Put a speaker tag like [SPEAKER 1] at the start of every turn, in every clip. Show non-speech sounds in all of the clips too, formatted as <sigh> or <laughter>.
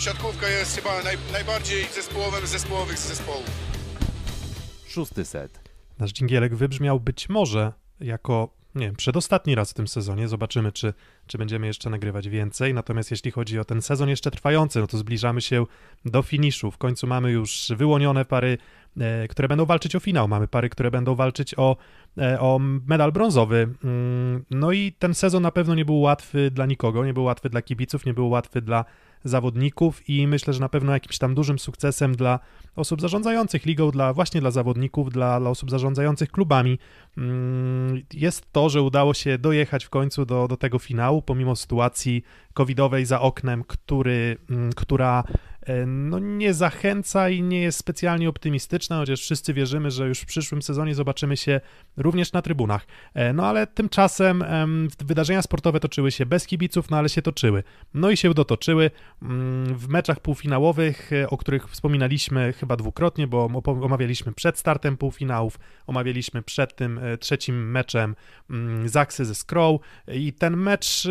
[SPEAKER 1] siatkówka jest chyba naj, najbardziej zespołowym z zespołowych z zespołów.
[SPEAKER 2] Szósty set.
[SPEAKER 3] Nasz dżingielek wybrzmiał być może jako nie wiem, przedostatni raz w tym sezonie. Zobaczymy, czy, czy będziemy jeszcze nagrywać więcej. Natomiast jeśli chodzi o ten sezon jeszcze trwający, no to zbliżamy się do finiszu. W końcu mamy już wyłonione pary, e, które będą walczyć o finał. Mamy pary, które będą walczyć o, e, o medal brązowy. Mm, no i ten sezon na pewno nie był łatwy dla nikogo. Nie był łatwy dla kibiców, nie był łatwy dla zawodników i myślę, że na pewno jakimś tam dużym sukcesem dla osób zarządzających ligą, dla właśnie dla zawodników, dla, dla osób zarządzających klubami jest to, że udało się dojechać w końcu do, do tego finału, pomimo sytuacji covidowej za oknem, który, mm, która e, no, nie zachęca i nie jest specjalnie optymistyczna, chociaż wszyscy wierzymy, że już w przyszłym sezonie zobaczymy się również na trybunach. E, no ale tymczasem wydarzenia sportowe toczyły się bez kibiców, no ale się toczyły. No i się dotoczyły. Mm, w meczach półfinałowych, e, o których wspominaliśmy chyba dwukrotnie, bo omawialiśmy przed startem półfinałów, omawialiśmy przed tym trzecim meczem mm, Zaksy ze Skrow. I ten mecz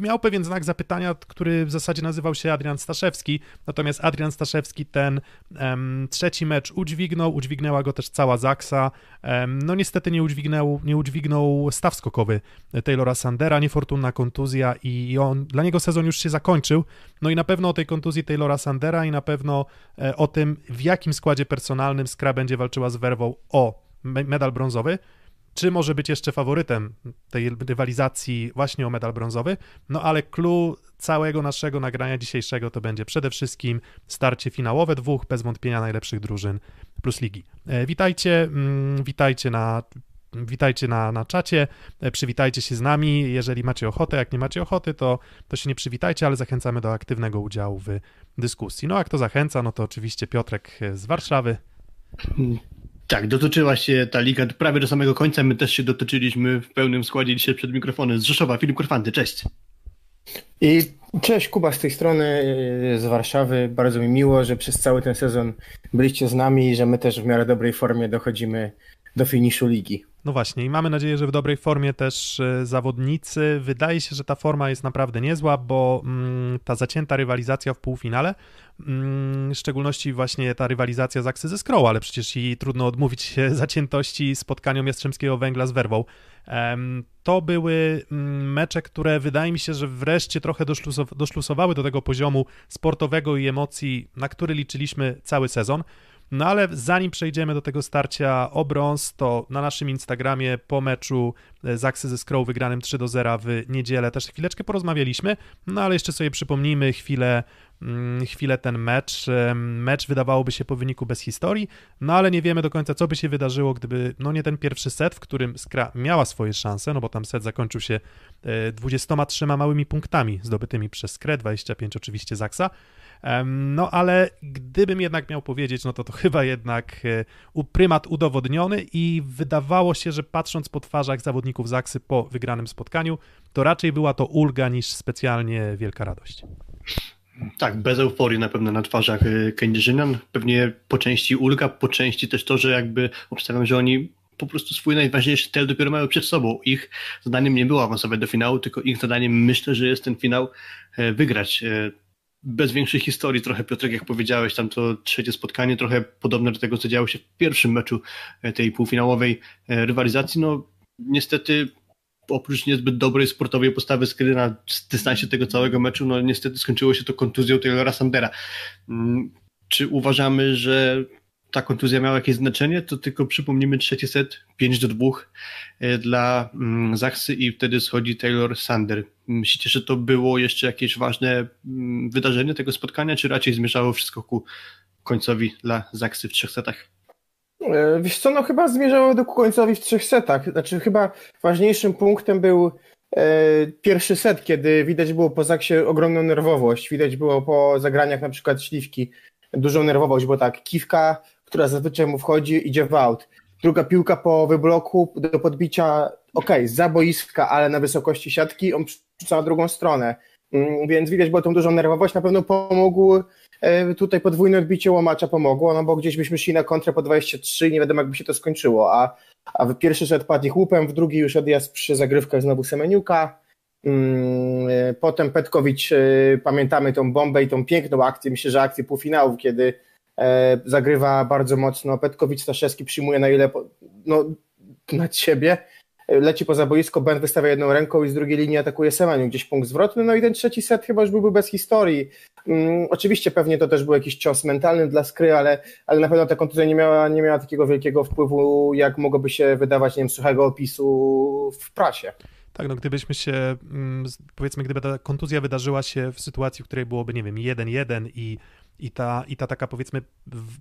[SPEAKER 3] miał pewien znak zapytania, który w zasadzie nazywał się Adrian Staszewski, natomiast Adrian Staszewski ten trzeci mecz udźwignął, udźwignęła go też cała Zaksa, no niestety nie udźwignął, nie udźwignął staw skokowy Taylora Sandera, niefortunna kontuzja i on, dla niego sezon już się zakończył, no i na pewno o tej kontuzji Taylora Sandera i na pewno e, o tym, w jakim składzie personalnym Skra będzie walczyła z Werwą o medal brązowy, czy może być jeszcze faworytem tej rywalizacji właśnie o medal brązowy. No ale clue całego naszego nagrania dzisiejszego to będzie przede wszystkim starcie finałowe dwóch bez wątpienia najlepszych drużyn plus ligi. E, witajcie, mm, witajcie na witajcie na, na czacie, e, przywitajcie się z nami, jeżeli macie ochotę, jak nie macie ochoty, to, to się nie przywitajcie, ale zachęcamy do aktywnego udziału w dyskusji. No a kto zachęca, no to oczywiście Piotrek z Warszawy.
[SPEAKER 4] Tak, dotoczyła się ta liga prawie do samego końca. My też się dotoczyliśmy w pełnym składzie dzisiaj przed mikrofonem. Z Rzeszowa, Filip Korfanty, cześć.
[SPEAKER 5] I cześć, Kuba z tej strony, z Warszawy. Bardzo mi miło, że przez cały ten sezon byliście z nami i że my też w miarę dobrej formie dochodzimy do finiszu ligi.
[SPEAKER 3] No właśnie, i mamy nadzieję, że w dobrej formie też e, zawodnicy. Wydaje się, że ta forma jest naprawdę niezła, bo mm, ta zacięta rywalizacja w półfinale, mm, w szczególności właśnie ta rywalizacja z Aksy ze Skroł, ale przecież i trudno odmówić się <laughs> zaciętości spotkaniom Jastrzębskiego Węgla z Werwą. To były mm, mecze, które wydaje mi się, że wreszcie trochę doszlusowały do tego poziomu sportowego i emocji, na który liczyliśmy cały sezon. No ale zanim przejdziemy do tego starcia o brąz, to na naszym Instagramie po meczu e, Zaksy ze Skrow wygranym 3 do 0 w niedzielę też chwileczkę porozmawialiśmy, no ale jeszcze sobie przypomnijmy chwilę, mm, chwilę ten mecz. Mecz wydawałoby się po wyniku bez historii, no ale nie wiemy do końca, co by się wydarzyło, gdyby no nie ten pierwszy set, w którym Skra miała swoje szanse, no bo tam set zakończył się 23 e, małymi punktami zdobytymi przez Skrę, 25 oczywiście Zaksa, no ale gdybym jednak miał powiedzieć, no to to chyba jednak e, prymat udowodniony i wydawało się, że patrząc po twarzach zawodników Zaksy po wygranym spotkaniu, to raczej była to ulga niż specjalnie wielka radość.
[SPEAKER 4] Tak, bez euforii na pewno na twarzach e, Kędzierzynian. Pewnie po części ulga, po części też to, że jakby obstawiam, że oni po prostu swój najważniejszy cel dopiero mają przed sobą. Ich zadaniem nie było awansować do finału, tylko ich zadaniem myślę, że jest ten finał e, wygrać bez większej historii trochę, Piotrek, jak powiedziałeś, tam to trzecie spotkanie trochę podobne do tego, co działo się w pierwszym meczu e, tej półfinałowej e, rywalizacji. No niestety oprócz niezbyt dobrej sportowej postawy skry na dystansie tego całego meczu, no niestety skończyło się to kontuzją Taylora Sandera. Mm, czy uważamy, że ta kontuzja miała jakieś znaczenie, to tylko przypomnimy trzeci set, 5 do 2 e, dla mm, Zachsy i wtedy schodzi Taylor Sander. Myślicie, że to było jeszcze jakieś ważne mm, wydarzenie tego spotkania, czy raczej zmierzało wszystko ku końcowi dla Zachsy w trzech setach?
[SPEAKER 5] E, wiesz co, no chyba zmierzało do końcowi w trzech setach. Znaczy chyba ważniejszym punktem był e, pierwszy set, kiedy widać było po Zaksie ogromną nerwowość. Widać było po zagraniach na przykład Śliwki dużą nerwowość, bo tak, Kiwka która zazwyczaj mu wchodzi, idzie w aut. Druga piłka po wybloku do podbicia, ok, za boiska, ale na wysokości siatki, on rzuca na drugą stronę. Mm, więc widać było tą dużą nerwowość. Na pewno pomógł e, tutaj podwójne odbicie łamacza pomogło, no bo gdzieś byśmy szli na kontrę po 23 nie wiadomo jakby się to skończyło, a, a w pierwszy set padł ich łupem, w drugi już odjazd przy zagrywkach znowu Semeniuka. Mm, e, potem Petkowicz, e, pamiętamy tą bombę i tą piękną akcję, myślę, że akcję półfinałów, kiedy zagrywa bardzo mocno. Petkowicz Staszewski przyjmuje na ile no, nad siebie, leci poza boisko, Ben wystawia jedną ręką i z drugiej linii atakuje Semeniu, gdzieś punkt zwrotny, no i ten trzeci set chyba już byłby bez historii. Um, oczywiście pewnie to też był jakiś cios mentalny dla Skry, ale, ale na pewno ta kontuzja nie miała, nie miała takiego wielkiego wpływu, jak mogłoby się wydawać, nie wiem, suchego opisu w prasie.
[SPEAKER 3] Tak, no gdybyśmy się, mm, powiedzmy, gdyby ta kontuzja wydarzyła się w sytuacji, w której byłoby, nie wiem, 1-1 i, i, ta, i ta taka, powiedzmy,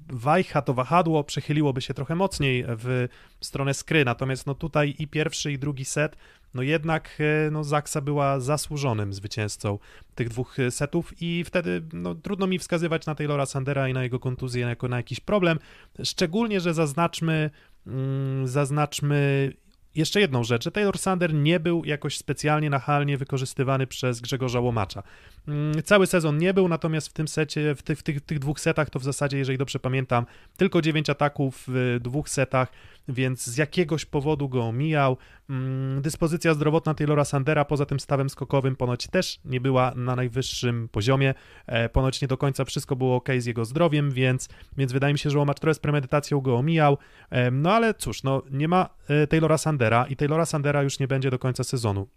[SPEAKER 3] wajcha, to wahadło przechyliłoby się trochę mocniej w stronę skry, natomiast no tutaj i pierwszy, i drugi set, no jednak e, no Zaksa była zasłużonym zwycięzcą tych dwóch setów i wtedy no, trudno mi wskazywać na Taylora Sandera i na jego kontuzję jako na jakiś problem, szczególnie, że zaznaczmy, mm, zaznaczmy jeszcze jedną rzecz, Taylor Sander nie był jakoś specjalnie nachalnie wykorzystywany przez Grzegorza Łomacza. Mm, cały sezon nie był, natomiast w tym secie, w tych, w tych, tych dwóch setach to w zasadzie, jeżeli dobrze pamiętam, tylko 9 ataków w dwóch setach, więc z jakiegoś powodu go omijał. Mm, dyspozycja zdrowotna Taylora Sandera poza tym stawem skokowym ponoć też nie była na najwyższym poziomie. E, ponoć nie do końca wszystko było ok z jego zdrowiem, więc, więc wydaje mi się, że Łomacz trochę z premedytacją go omijał. E, no ale cóż, no nie ma e, Taylora Sandera i Taylora Sandera już nie będzie do końca sezonu.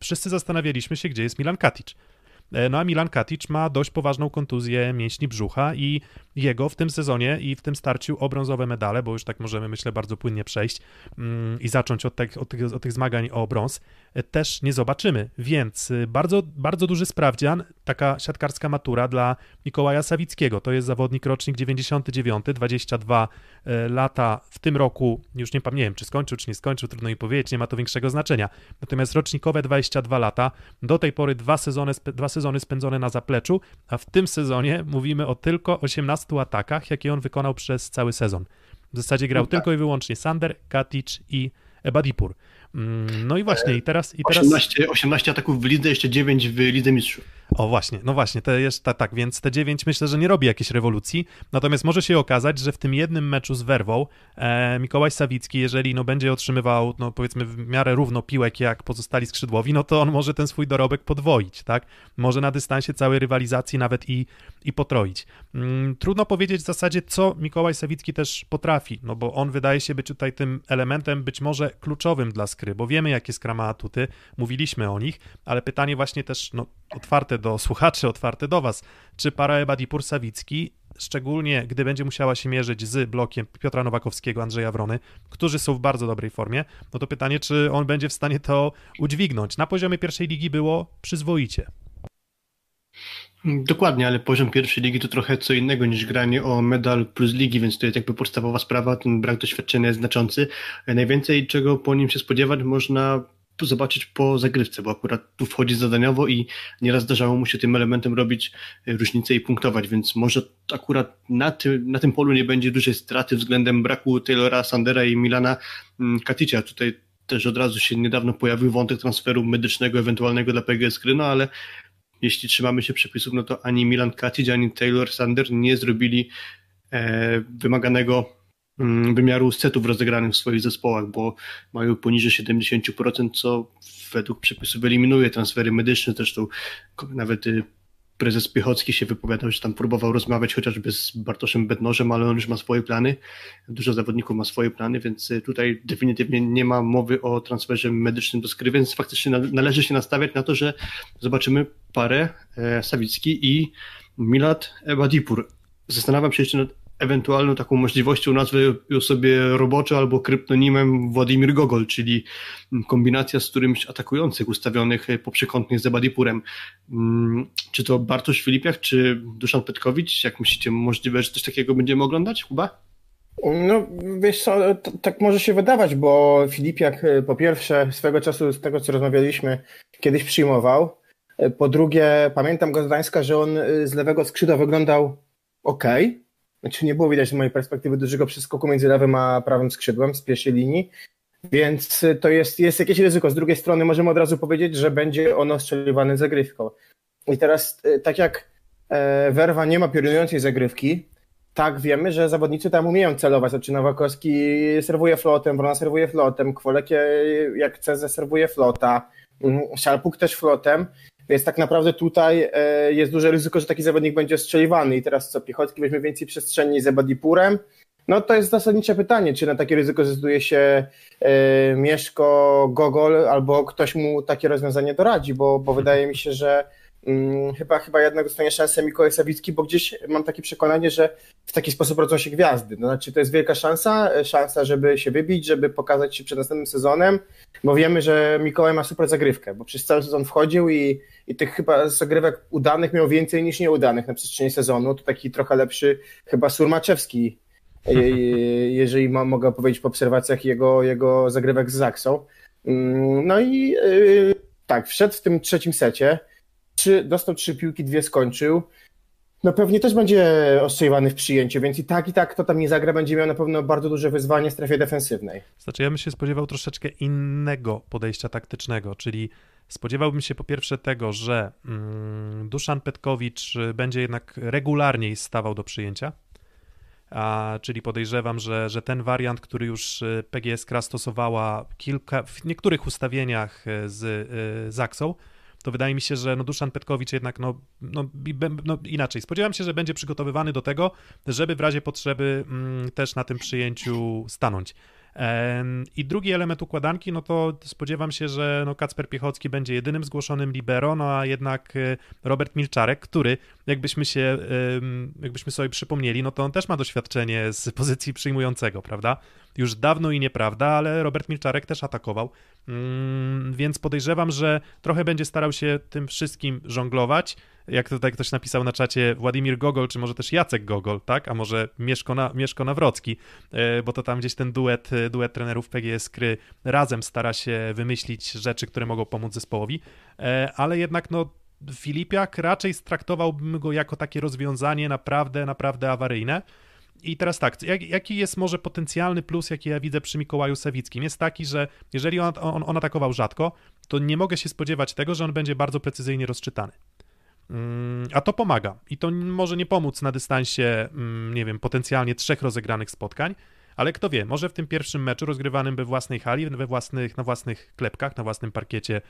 [SPEAKER 3] Wszyscy zastanawialiśmy się, gdzie jest Milan Katic. E, no a Milan Katic ma dość poważną kontuzję mięśni brzucha i jego w tym sezonie i w tym starciu o brązowe medale, bo już tak możemy, myślę, bardzo płynnie przejść mm, i zacząć od, tych, od, tych, od tych zmagań o brąz, też nie zobaczymy. Więc y, bardzo, bardzo duży sprawdzian, taka siatkarska matura dla Mikołaja Sawickiego. To jest zawodnik rocznik 99, 22 e, lata w tym roku, już nie, nie wiem, czy skończył, czy nie skończył, trudno mi powiedzieć, nie ma to większego znaczenia. Natomiast rocznikowe 22 lata, do tej pory dwa sezony, dwa sezony spędzone na zapleczu, a w tym sezonie mówimy o tylko 18 atakach, jakie on wykonał przez cały sezon. W zasadzie grał no tak. tylko i wyłącznie Sander, Katic i Ebadipur. Mm, no i właśnie, i teraz... I teraz...
[SPEAKER 4] 18, 18 ataków w lidze, jeszcze 9 w Lidze Mistrzów.
[SPEAKER 3] O właśnie, no właśnie, to jest tak, tak, więc te 9 myślę, że nie robi jakiejś rewolucji, natomiast może się okazać, że w tym jednym meczu z Werwą e, Mikołaj Sawicki, jeżeli no, będzie otrzymywał, no powiedzmy w miarę równo piłek jak pozostali skrzydłowi, no to on może ten swój dorobek podwoić, tak? Może na dystansie całej rywalizacji nawet i, i potroić. Mm, trudno powiedzieć w zasadzie, co Mikołaj Sawicki też potrafi, no bo on wydaje się być tutaj tym elementem być może kluczowym dla skry, bo wiemy, jakie skra ma atuty, mówiliśmy o nich, ale pytanie właśnie też, no otwarte do słuchaczy, otwarte do Was. Czy para Ebadipur Sawicki, szczególnie gdy będzie musiała się mierzyć z blokiem Piotra Nowakowskiego, Andrzeja Wrony, którzy są w bardzo dobrej formie, no to pytanie, czy on będzie w stanie to udźwignąć. Na poziomie pierwszej ligi było przyzwoicie.
[SPEAKER 4] Dokładnie, ale poziom pierwszej ligi to trochę co innego niż granie o medal plus ligi, więc to jest jakby podstawowa sprawa, ten brak doświadczenia jest znaczący. Najwięcej czego po nim się spodziewać można zobaczyć po zagrywce, bo akurat tu wchodzi zadaniowo i nieraz zdarzało mu się tym elementem robić różnicę i punktować, więc może akurat na, ty, na tym polu nie będzie dużej straty względem braku Taylora, Sandera i Milana mm, Katicia. Tutaj też od razu się niedawno pojawił wątek transferu medycznego ewentualnego dla PGS Gry, no ale jeśli trzymamy się przepisów, no to ani Milan Katic, ani Taylor Sander nie zrobili e, wymaganego wymiaru setów rozegranych w swoich zespołach, bo mają poniżej 70%, co według przepisów eliminuje transfery medyczne. Zresztą nawet y, prezes Piechocki się wypowiadał, że tam próbował rozmawiać chociażby z Bartoszem Bednożem, ale on już ma swoje plany. Dużo zawodników ma swoje plany, więc y, tutaj definitywnie nie ma mowy o transferze medycznym do skry, więc faktycznie należy się nastawiać na to, że zobaczymy parę e, Sawicki i Milat Ebadipur. Zastanawiam się jeszcze nad ewentualną taką możliwością nazwy sobie roboczo albo kryptonimem Władimir Gogol, czyli kombinacja z którymś atakujących ustawionych po przekątnych z Ebadipurem. Mm, czy to Bartosz Filipiak, czy Duszan Petkowicz? Jak myślicie, możliwe, że coś takiego będziemy oglądać chyba?
[SPEAKER 5] No, wiesz co, tak może się wydawać, bo Filipiak e, po pierwsze swego czasu z tego, co rozmawialiśmy, kiedyś przyjmował. E, po drugie, pamiętam go z Gdańska, że on e, z lewego skrzydła wyglądał ok, znaczy nie było widać z mojej perspektywy dużego przeskoku między lewym a prawym skrzydłem z pierwszej linii, więc to jest, jest jakieś ryzyko. Z drugiej strony możemy od razu powiedzieć, że będzie ono strzeliwane zagrywką. I teraz, e, tak jak e, Werwa nie ma piorunującej zagrywki, tak, wiemy, że zawodnicy tam umieją celować. Znaczy Nowakowski serwuje flotem, Brona serwuje flotem, Kwolek jak chce zaserwuje flota, mm, Szalpuk też flotem, więc tak naprawdę tutaj e, jest duże ryzyko, że taki zawodnik będzie ostrzeliwany. I teraz co, Piechocki weźmie więcej przestrzeni z Ebadipurem, no to jest zasadnicze pytanie, czy na takie ryzyko zdecyduje się e, Mieszko, Gogol albo ktoś mu takie rozwiązanie doradzi, bo, bo wydaje mi się, że chyba, chyba jednak dostanie szansę Mikołaj Sawicki, bo gdzieś mam takie przekonanie, że w taki sposób rodzą się gwiazdy. No, znaczy, to jest wielka szansa, szansa, żeby się wybić, żeby pokazać się przed następnym sezonem, bo wiemy, że Mikołaj ma super zagrywkę, bo przez cały sezon wchodził i, i tych chyba zagrywek udanych miał więcej niż nieudanych na przestrzeni sezonu. To taki trochę lepszy chyba Surmaczewski, <laughs> jeżeli ma, mogę powiedzieć po obserwacjach jego, jego zagrywek z Zaksą. Hmm, no i yy, tak, wszedł w tym trzecim secie, trzy, dostał trzy piłki, dwie skończył. No pewnie też będzie ostrzeliwany w przyjęciu, więc i tak, i tak kto tam nie zagra, będzie miał na pewno bardzo duże wyzwanie w strefie defensywnej.
[SPEAKER 3] Znaczy ja bym się spodziewał troszeczkę innego podejścia taktycznego, czyli spodziewałbym się po pierwsze tego, że mm, Duszan Petkowicz będzie jednak regularniej stawał do przyjęcia, a, czyli podejrzewam, że, że ten wariant, który już y, PGS Kra stosowała kilka, w niektórych ustawieniach y, z y, to wydaje mi się, że no Duszan Petkowicz jednak, no, no, no, inaczej, spodziewam się, że będzie przygotowywany do tego, żeby w razie potrzeby mm, też na tym przyjęciu stanąć. I drugi element układanki, no to spodziewam się, że no Kacper Piechocki będzie jedynym zgłoszonym libero, no a jednak e, Robert Milczarek, który jakbyśmy się, jakbyśmy sobie przypomnieli, no to on też ma doświadczenie z pozycji przyjmującego, prawda? Już dawno i nieprawda, ale Robert Milczarek też atakował, mm, więc podejrzewam, że trochę będzie starał się tym wszystkim żonglować, jak tutaj ktoś napisał na czacie, Władimir Gogol, czy może też Jacek Gogol, tak? A może Mieszko, na, Mieszko Nawrocki, e, bo to tam gdzieś ten duet, e, duet trenerów PGS Kry razem stara się wymyślić rzeczy, które mogą pomóc zespołowi, e, ale jednak no Filipiak raczej straktowałbym go jako takie rozwiązanie naprawdę, naprawdę awaryjne. I teraz tak, jak, jaki jest może potencjalny plus, jaki ja widzę przy Mikołaju Sawickim? Jest taki, że jeżeli on, on, on atakował rzadko, to nie mogę się spodziewać tego, że on będzie bardzo precyzyjnie rozczytany. Mm, a to pomaga. I to może nie pomóc na dystansie, mm, nie wiem, potencjalnie trzech rozegranych spotkań, ale kto wie, może w tym pierwszym meczu rozgrywanym we własnej hali, we własnych, na własnych klepkach, na własnym parkiecie,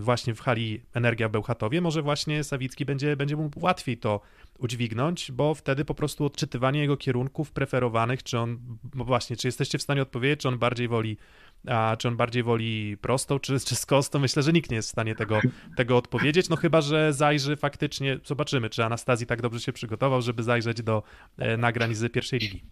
[SPEAKER 3] właśnie w hali Energia w Bełchatowie, może właśnie Sawicki będzie, będzie mu łatwiej to udźwignąć, bo wtedy po prostu odczytywanie jego kierunków preferowanych, czy on, właśnie, czy jesteście w stanie odpowiedzieć, czy on bardziej woli a czy on bardziej woli prostą, czy, czy z kostą? Myślę, że nikt nie jest w stanie tego, tego odpowiedzieć, no chyba, że zajrzy faktycznie, zobaczymy, czy Anastazji tak dobrze się przygotował, żeby zajrzeć do e, nagrań z pierwszej ligi.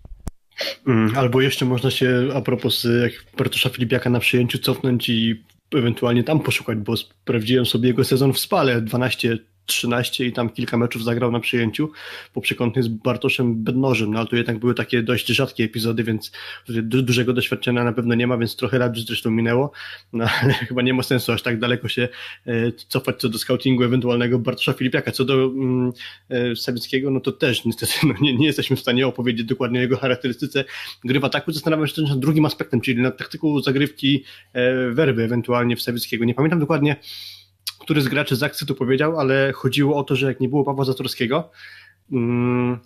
[SPEAKER 4] Mm, albo jeszcze można się, a propos jak Bartosza Filipiaka na przyjęciu cofnąć i ewentualnie tam poszukać, bo sprawdziłem sobie jego sezon w Spale, 12 13 i tam kilka meczów zagrał na przyjęciu po przekątnej z Bartoszem Bednożem, no ale to jednak były takie dość rzadkie epizody, więc du dużego doświadczenia na pewno nie ma, więc trochę lat zresztą minęło, no <laughs> ale chyba nie ma sensu aż tak daleko się e, cofać co do scoutingu ewentualnego Bartosza Filipiaka, co do mm, e, no to też niestety no, nie, nie jesteśmy w stanie opowiedzieć dokładnie o jego charakterystyce gry w ataku, zastanawiam się też nad drugim aspektem, czyli nad taktyką zagrywki e, werby ewentualnie w Sawickiego, nie pamiętam dokładnie który z graczy z to powiedział, ale chodziło o to, że jak nie było Pawła Zatorskiego, mm,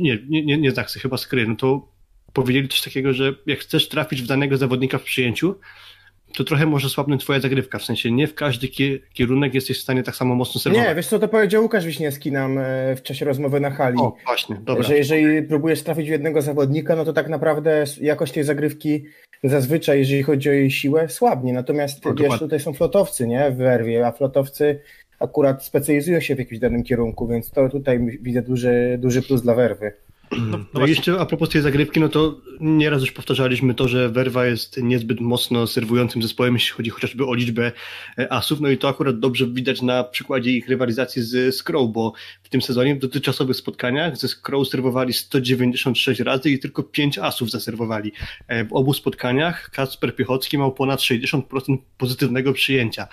[SPEAKER 4] nie, nie, nie, z Aksy, chyba z Kry, no to powiedzieli coś takiego, że jak chcesz trafić w danego zawodnika w przyjęciu, to trochę może słabnąć twoja zagrywka, w sensie nie w każdy kierunek jesteś w stanie tak samo mocno serwować.
[SPEAKER 5] Nie, wiesz co to powiedział Łukasz Wiśniewski nam e, w czasie rozmowy na hali.
[SPEAKER 4] O, właśnie, dobra.
[SPEAKER 5] Że jeżeli próbujesz trafić w jednego zawodnika, no to tak naprawdę jakość tej zagrywki zazwyczaj, jeżeli chodzi o jej siłę, słabnie. Natomiast no, wiesz, tutaj są flotowcy, nie, w werwie, a flotowcy akurat specjalizują się w jakimś danym kierunku, więc to tutaj widzę duży, duży plus dla werwy.
[SPEAKER 4] No, no, no jeszcze a propos tej zagrywki, no to nieraz już powtarzaliśmy to, że Werwa jest niezbyt mocno serwującym zespołem, jeśli chodzi chociażby o liczbę e, asów, no i to akurat dobrze widać na przykładzie ich rywalizacji z Skrow, bo w tym sezonie w dotychczasowych spotkaniach ze Skrow serwowali 196 razy i tylko 5 asów zaserwowali. E, w obu spotkaniach Kasper Piechocki miał ponad 60% pozytywnego przyjęcia.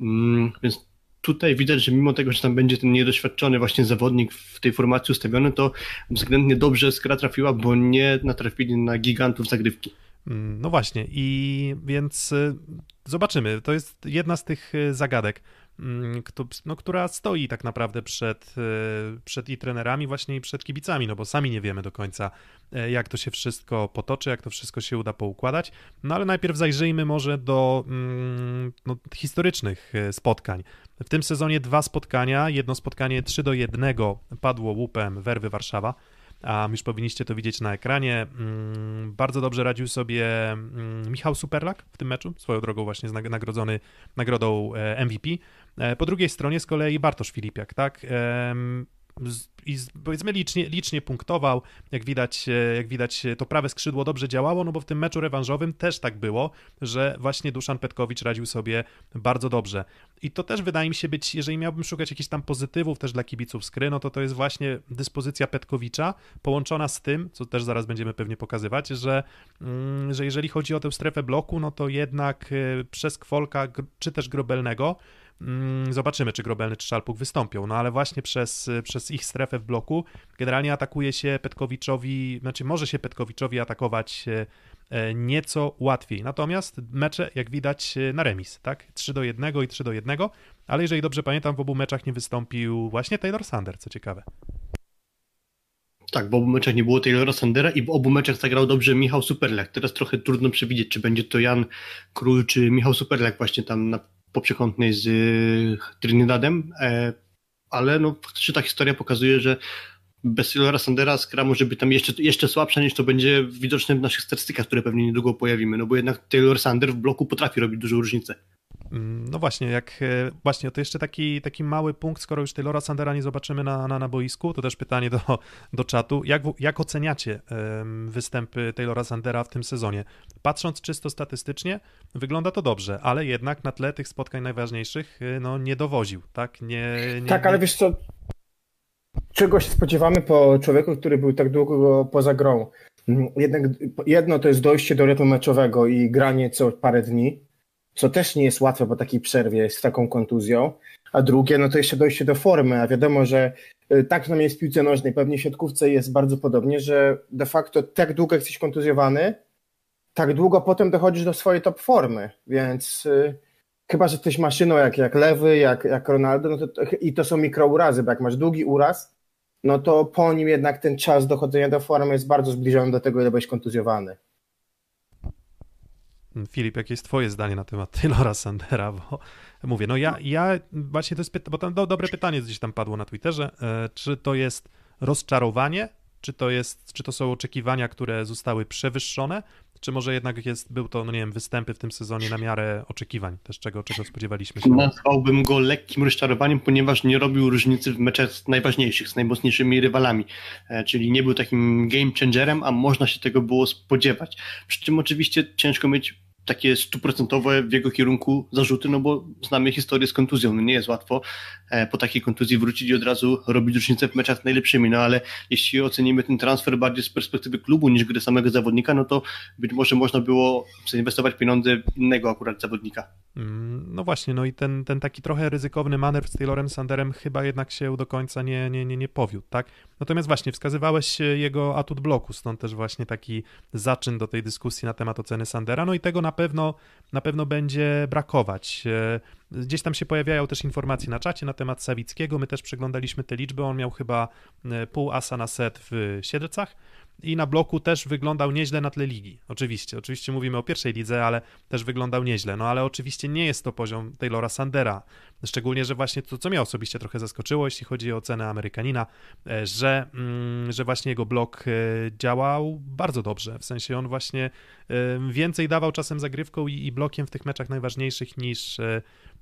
[SPEAKER 4] Mm, więc tutaj widać, że mimo tego, że tam będzie ten niedoświadczony właśnie zawodnik w tej formacji ustawiony, to względnie dobrze skra trafiła, bo nie natrafili na gigantów zagrywki.
[SPEAKER 3] Mm, no właśnie i więc y, zobaczymy. To jest jedna z tych y, zagadek. Mm, no, która stoi tak naprawdę przed, e, przed i trenerami właśnie i przed kibicami, no bo sami nie wiemy do końca, e, jak to się wszystko potoczy, jak to wszystko się uda poukładać. No ale najpierw zajrzyjmy może do mm, no, historycznych e, spotkań. W tym sezonie dwa spotkania, jedno spotkanie 3 do 1 padło łupem Werwy Warszawa, a już powinniście to widzieć na ekranie. Mm, bardzo dobrze radził sobie Michał Superlak w tym meczu, swoją drogą właśnie nagrodzony nagrodą MVP. E, po drugiej stronie z kolei Bartosz Filipiak, tak? i powiedzmy licznie, licznie punktował, jak widać, e, jak widać to prawe skrzydło dobrze działało, no bo w tym meczu rewanżowym też tak było, że właśnie Duszan Petkowicz radził sobie bardzo dobrze. I to też wydaje mi się być, jeżeli miałbym szukać jakichś tam pozytywów też dla kibiców skry, no to to jest właśnie dyspozycja Petkowicza połączona z tym, co też zaraz będziemy pewnie pokazywać, że, mm, że jeżeli chodzi o tę strefę bloku, no to jednak e, przez Kwolka czy też Grobelnego zobaczymy, czy Grobelny czy Szalpuk wystąpią, no ale właśnie przez, przez ich strefę w bloku generalnie atakuje się Petkowiczowi, znaczy może się Petkowiczowi atakować e, e, nieco łatwiej. Natomiast mecze, jak widać, e, na remis, tak? 3 do 1 i 3 do 1, ale jeżeli dobrze pamiętam, w obu meczach nie wystąpił właśnie Taylor Sander, co ciekawe.
[SPEAKER 4] Tak, w obu meczach nie było Taylora Sandera i w obu meczach zagrał dobrze Michał Superlak. Teraz trochę trudno przewidzieć, czy będzie to Jan Król, czy Michał Superlak właśnie tam na poprzekątnej z y, Trinidadem, e, ale no, faktycznie ta historia pokazuje, że bez Taylora Sandera skra może być tam jeszcze, jeszcze słabsza niż to będzie widoczne w naszych statystykach, które pewnie niedługo pojawimy, no bo jednak Taylor Sander w bloku potrafi robić dużą różnicę.
[SPEAKER 3] Mm, no właśnie, jak e, właśnie, to jeszcze taki, taki mały punkt, skoro już Taylora Sandera nie zobaczymy na, na, na boisku, to też pytanie do, do czatu. Jak, jak oceniacie występy Taylora Sandera w tym sezonie? Patrząc czysto statystycznie, wygląda to dobrze, ale jednak na tle tych spotkań najważniejszych e, no, nie dowoził, tak? Nie, nie
[SPEAKER 5] tak, ale wiesz co, czego się spodziewamy po człowieku, który był tak długo poza grą? Mm, jednak jedno to jest dojście do rytmu meczowego i granie co parę dni, co też nie jest łatwe po takiej przerwie z taką kontuzją, a drugie, no to jeszcze dojście do formy, a wiadomo, że y, tak nam jest w piłce nożnej, pewnie w siatkówce jest bardzo podobnie, że de facto tak długo jesteś kontuzjowany, tak długo potem dochodzisz do swojej top formy, więc y, chyba, że jesteś maszyną jak, jak Lewy, jak, jak Ronaldo, no to, i to są mikrourazy, bo jak masz długi uraz, no to po nim jednak ten czas dochodzenia do formy jest bardzo zbliżony do tego, ile byłeś kontuzjowany.
[SPEAKER 3] Filip, jakie jest twoje zdanie na temat Taylora Sandera, bo mówię, no ja, ja właśnie to jest, pyta- bo tam do, dobre pytanie gdzieś tam padło na Twitterze, e, czy to jest rozczarowanie, czy to jest, czy to są oczekiwania, które zostały przewyższone, czy może jednak jest, był to, no nie wiem, występy w tym sezonie na miarę oczekiwań, też czego, czego spodziewaliśmy się?
[SPEAKER 4] Nazwałbym go lekkim rozczarowaniem, ponieważ nie robił różnicy w meczach najważniejszych, z najmocniejszymi rywalami, e, czyli nie był takim game changerem, a można się tego było spodziewać. Przy czym oczywiście ciężko mieć takie stuprocentowe w jego kierunku zarzuty, no bo znamy historię z kontuzją, no nie jest łatwo e, po takiej kontuzji wrócić i od razu robić różnicę w meczach najlepszymi, no ale jeśli ocenimy ten transfer bardziej z perspektywy klubu niż gry samego zawodnika, no to być może można było zainwestować pieniądze innego akurat zawodnika.
[SPEAKER 3] Mm, no właśnie, no i ten, ten taki trochę ryzykowny manewr z Taylorem Sanderem chyba jednak się do końca nie, nie, nie, nie powiódł, tak? Natomiast właśnie wskazywałeś jego atut bloku, stąd też właśnie taki zaczyn do tej dyskusji na temat oceny Sandera, no i tego na pewno, na pewno będzie brakować. E, gdzieś tam się pojawiają też informacje na czacie na temat Sawickiego, my też przeglądaliśmy te liczby, on miał chyba e, pół asa na set w Siedlcach, i na bloku też wyglądał nieźle na tle ligi. Oczywiście, oczywiście mówimy o pierwszej lidze, ale też wyglądał nieźle. No ale oczywiście nie jest to poziom Taylora Sandera. Szczególnie, że właśnie to, co mnie osobiście trochę zaskoczyło, jeśli chodzi o ocenę Amerykanina, e, że, mm, że właśnie jego blok e, działał bardzo dobrze. W sensie on właśnie e, więcej dawał czasem zagrywką i, i blokiem w tych meczach najważniejszych niż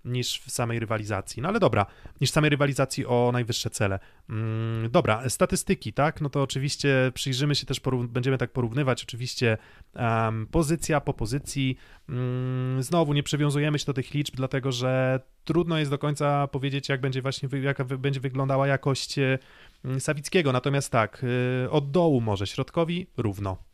[SPEAKER 3] niż w samej rywalizacji. No ale dobra, niż samej rywalizacji o najwyższe cele. Mm, dobra, statystyki, tak? No to oczywiście przyjrzymy się też, będziemy tak porównywać, oczywiście um, pozycja po pozycji. Mm, znowu nie przywiązujemy się do tych liczb, dlatego że trudno jest do końca powiedzieć, jak będzie właśnie, jaka będzie wyglądała jakość e, Sawickiego. Natomiast tak, e, od dołu może środkowi równo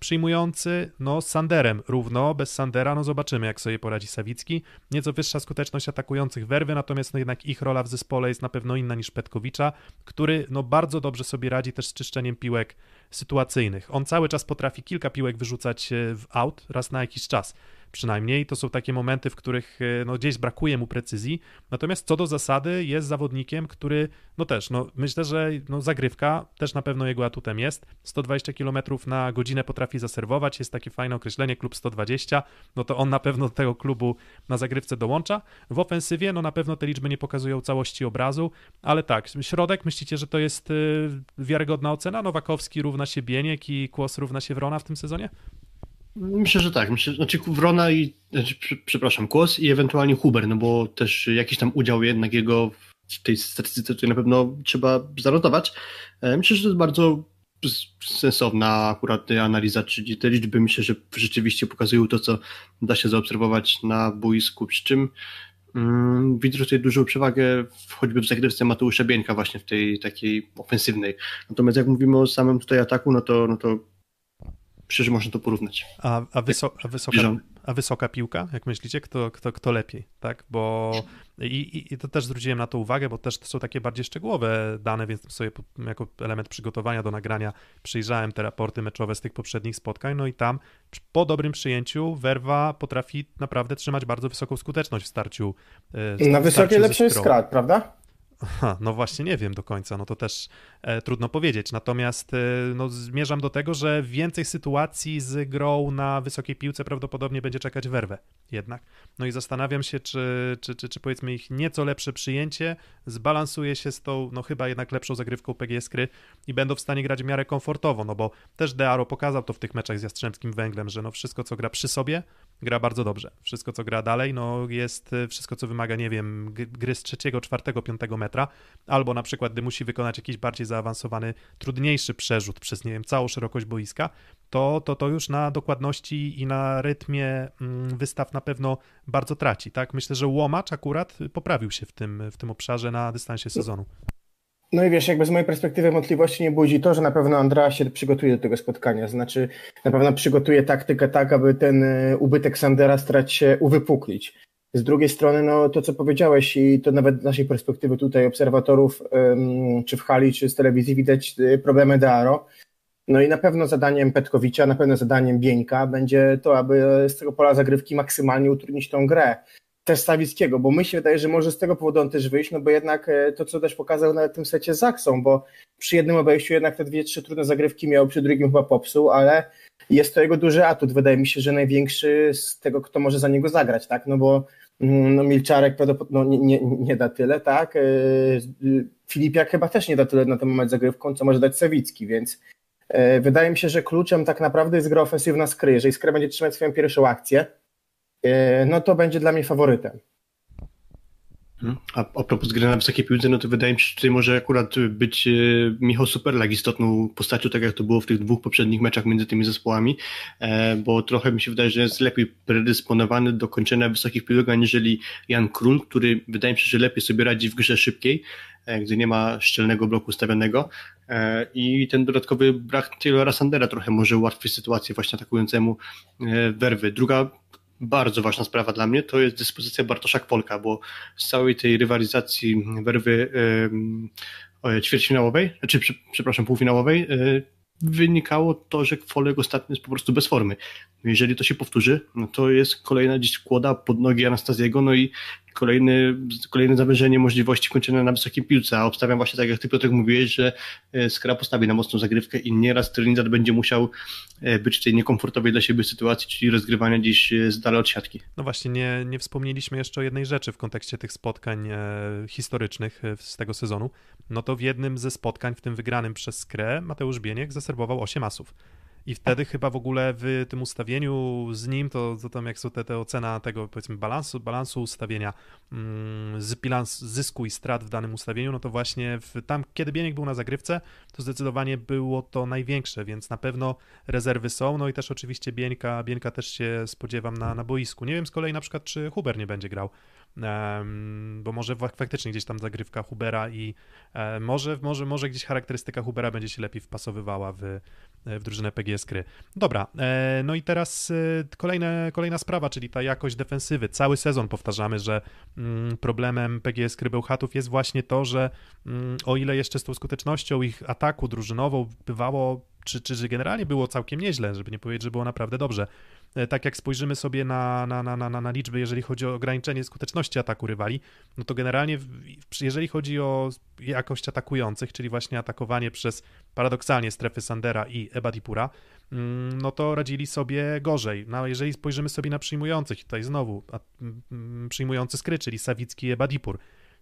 [SPEAKER 3] Przyjmujący, no z Sanderem równo, bez Sandera, no zobaczymy jak sobie poradzi Sawicki. Nieco wyższa skuteczność atakujących Werwy, natomiast no jednak ich rola w zespole jest na pewno inna niż Petkowicza, który no bardzo dobrze sobie radzi też z czyszczeniem piłek sytuacyjnych. On cały czas potrafi kilka piłek wyrzucać e, w out raz na jakiś czas. Przynajmniej. To są takie momenty, w których e, no, gdzieś brakuje mu precyzji. Natomiast co do zasady jest zawodnikiem, który no też, no myślę, że no, zagrywka też na pewno jego atutem jest. 120 km na godzinę potrafi zaserwować, jest takie fajne określenie, klub 120, no to on na pewno do tego klubu na zagrywce dołącza. W ofensywie, no na pewno te liczby nie pokazują całości obrazu, ale tak, środek, myślicie, że to jest y, wiarygodna ocena? Nowakowski równa się Bieniek i Kłos równa się Wrona w tym sezonie?
[SPEAKER 4] Myślę, że tak. Myślę, znaczy Wrona i, znaczy, przepraszam, Kłos i ewentualnie Huber, no bo też jakiś tam udział jednak jego w tej statystyce tutaj na pewno trzeba zanotować. E, myślę, że to jest bardzo sensowna akurat analiza, czyli te liczby myślę, że rzeczywiście pokazują to, co da się zaobserwować na boisku, przy czym mm, widzę tutaj dużą przewagę choćby w zagrywce Mateusza Bieńka właśnie w tej takiej ofensywnej. Natomiast jak mówimy o samym tutaj ataku, no to, no to że można to porównać.
[SPEAKER 3] A, a, wyso, a, wysoka, a wysoka piłka, jak myślicie, kto, kto, kto lepiej, tak? Bo i, i, to też zwróciłem na to uwagę, bo też to są takie bardziej szczegółowe dane, więc sobie jako element przygotowania do nagrania przyjrzałem te raporty meczowe z tych poprzednich spotkań, no i tam po dobrym przyjęciu Werwa potrafi naprawdę trzymać bardzo wysoką skuteczność w starciu.
[SPEAKER 5] W na wysokie lepszy jest prawda?
[SPEAKER 3] Aha, no właśnie nie wiem do końca, no to też e, trudno powiedzieć. Natomiast e, no, zmierzam do tego, że więcej sytuacji z grą na wysokiej piłce prawdopodobnie będzie czekać werwę jednak. No i zastanawiam się, czy, czy, czy, czy powiedzmy ich nieco lepsze przyjęcie zbalansuje się z tą, no chyba jednak lepszą zagrywką PGS Kry i będą w stanie grać w miarę komfortowo, no bo też Dearo pokazał to w tych meczach z Jastrzębskim Węglem, że no wszystko, co gra przy sobie, gra bardzo dobrze. Wszystko, co gra dalej, no jest e, wszystko, co wymaga, nie wiem, gry z trzeciego, czwartego, piątego metra, albo na przykład, gdy musi wykonać jakiś bardziej zaawansowany, trudniejszy przerzut przez, nie wiem, całą szerokość boiska, to, to, to już na dokładności i na rytmie mm, wystaw na pewno bardzo traci, tak? Myślę, że Łomacz akurat poprawił się w tym, w tym obszarze na dystansie sezonu.
[SPEAKER 5] No i wiesz, jakby z mojej perspektywy wątpliwości nie budzi to, że na pewno Andrea się przygotuje do tego spotkania. Znaczy, na pewno przygotuje taktykę tak, aby ten e, ubytek Sandera starać się uwypuklić. Z drugiej strony, no to co powiedziałeś i to nawet z naszej perspektywy tutaj obserwatorów, czy w hali, czy z telewizji widać e, problemy Dearo. No i na pewno zadaniem Petkowicza, na pewno zadaniem Bieńka będzie to, aby z tego pola zagrywki maksymalnie utrudnić tą grę też Stawickiego, bo my się wydaje, że może z tego powodu on też wyjść, no bo jednak e, to, co też pokazał na tym secie z Zaksą, bo przy jednym obejściu jednak te dwie, trzy trudne zagrywki miał, przy drugim chyba popsuł, ale jest to jego duży atut. Wydaje mi się, że największy z tego, kto może za niego zagrać, tak? No bo mm, no Milczarek no, nie, nie, nie da tyle, tak? E, Filipiak chyba też nie da tyle na ten moment zagrywką, co może dać Sawicki, więc e, wydaje mi się, że kluczem tak naprawdę jest gra ofensywna Skry. Jeżeli Skry będzie trzymać swoją pierwszą akcję, no to będzie dla mnie faworytem.
[SPEAKER 4] Hmm. A, a propos gry na wysokiej piłce, no to wydaje mi się, że tutaj może akurat być e, Michał Superlag istotną postacią, tak jak to było w tych dwóch poprzednich meczach między tymi zespołami, e, bo trochę mi się wydaje, że jest lepiej predysponowany do kończenia wysokich piłek, aniżeli Jan Król, który wydaje mi się, że lepiej sobie radzi w grze szybkiej, gdy nie ma szczelnego bloku stawianego i ten dodatkowy brak Taylora Sandera trochę może ułatwić sytuację właśnie atakującemu werwy. Druga bardzo ważna sprawa dla mnie to jest dyspozycja Bartosza Polka, bo z całej tej rywalizacji werwy yy, ćwierćfinałowej, czy przepraszam, półfinałowej, yy, wynikało to, że Folek ostatnio jest po prostu bez formy. Jeżeli to się powtórzy, no to jest kolejna dziś kłoda pod nogi Anastaziego, no i kolejny, kolejne zawężenie możliwości kończenia na wysokiej piłce, a obstawiam właśnie tak jak ty Piotrek mówiłeś, że e, Skra postawi na mocną zagrywkę i nieraz Trinidad będzie musiał e, być w tej niekomfortowej dla siebie sytuacji, czyli rozgrywania gdzieś e, z dala od siatki.
[SPEAKER 3] No właśnie, nie, nie wspomnieliśmy jeszcze o jednej rzeczy w kontekście tych spotkań historycznych z tego sezonu. No to w jednym ze spotkań, w tym wygranym przez Skrę, Mateusz Bieniek zaserwował 8 asów. I wtedy chyba w ogóle w tym ustawieniu z nim, to, to tam jak są te, te ocena tego powiedzmy balansu, balansu ustawienia, mm, z bilans zysku i strat w danym ustawieniu, no to właśnie w, tam, kiedy Bieniek był na zagrywce, to zdecydowanie było to największe, więc na pewno rezerwy są, no i też oczywiście Bieńka, Bieńka też się spodziewam na, na boisku. Nie wiem z kolei na przykład, czy Huber nie będzie grał bo może faktycznie gdzieś tam zagrywka Hubera i e, może, może, może gdzieś charakterystyka Hubera będzie się lepiej wpasowywała w, w drużynę PGS Kry. Dobra, e, no i teraz e, kolejne, kolejna sprawa, czyli ta jakość defensywy. Cały sezon powtarzamy, że mm, problemem PGS Kry Bełchatów jest właśnie to, że mm, o ile jeszcze z tą skutecznością ich ataku drużynową bywało czy, czy, czy generalnie było całkiem nieźle, żeby nie powiedzieć, że było naprawdę dobrze, e, tak jak spojrzymy sobie na, na, na, na, na liczby, jeżeli chodzi o ograniczenie skuteczności ataku rywali, no to generalnie jeżeli chodzi o jakość atakujących, czyli właśnie atakowanie przez paradoksalnie strefy Sandera i Ebadipura, mm, no to radzili sobie gorzej. No, jeżeli spojrzymy sobie na przyjmujących, tutaj znowu a, m, przyjmujący skry, czyli Sawicki i Ebadipur,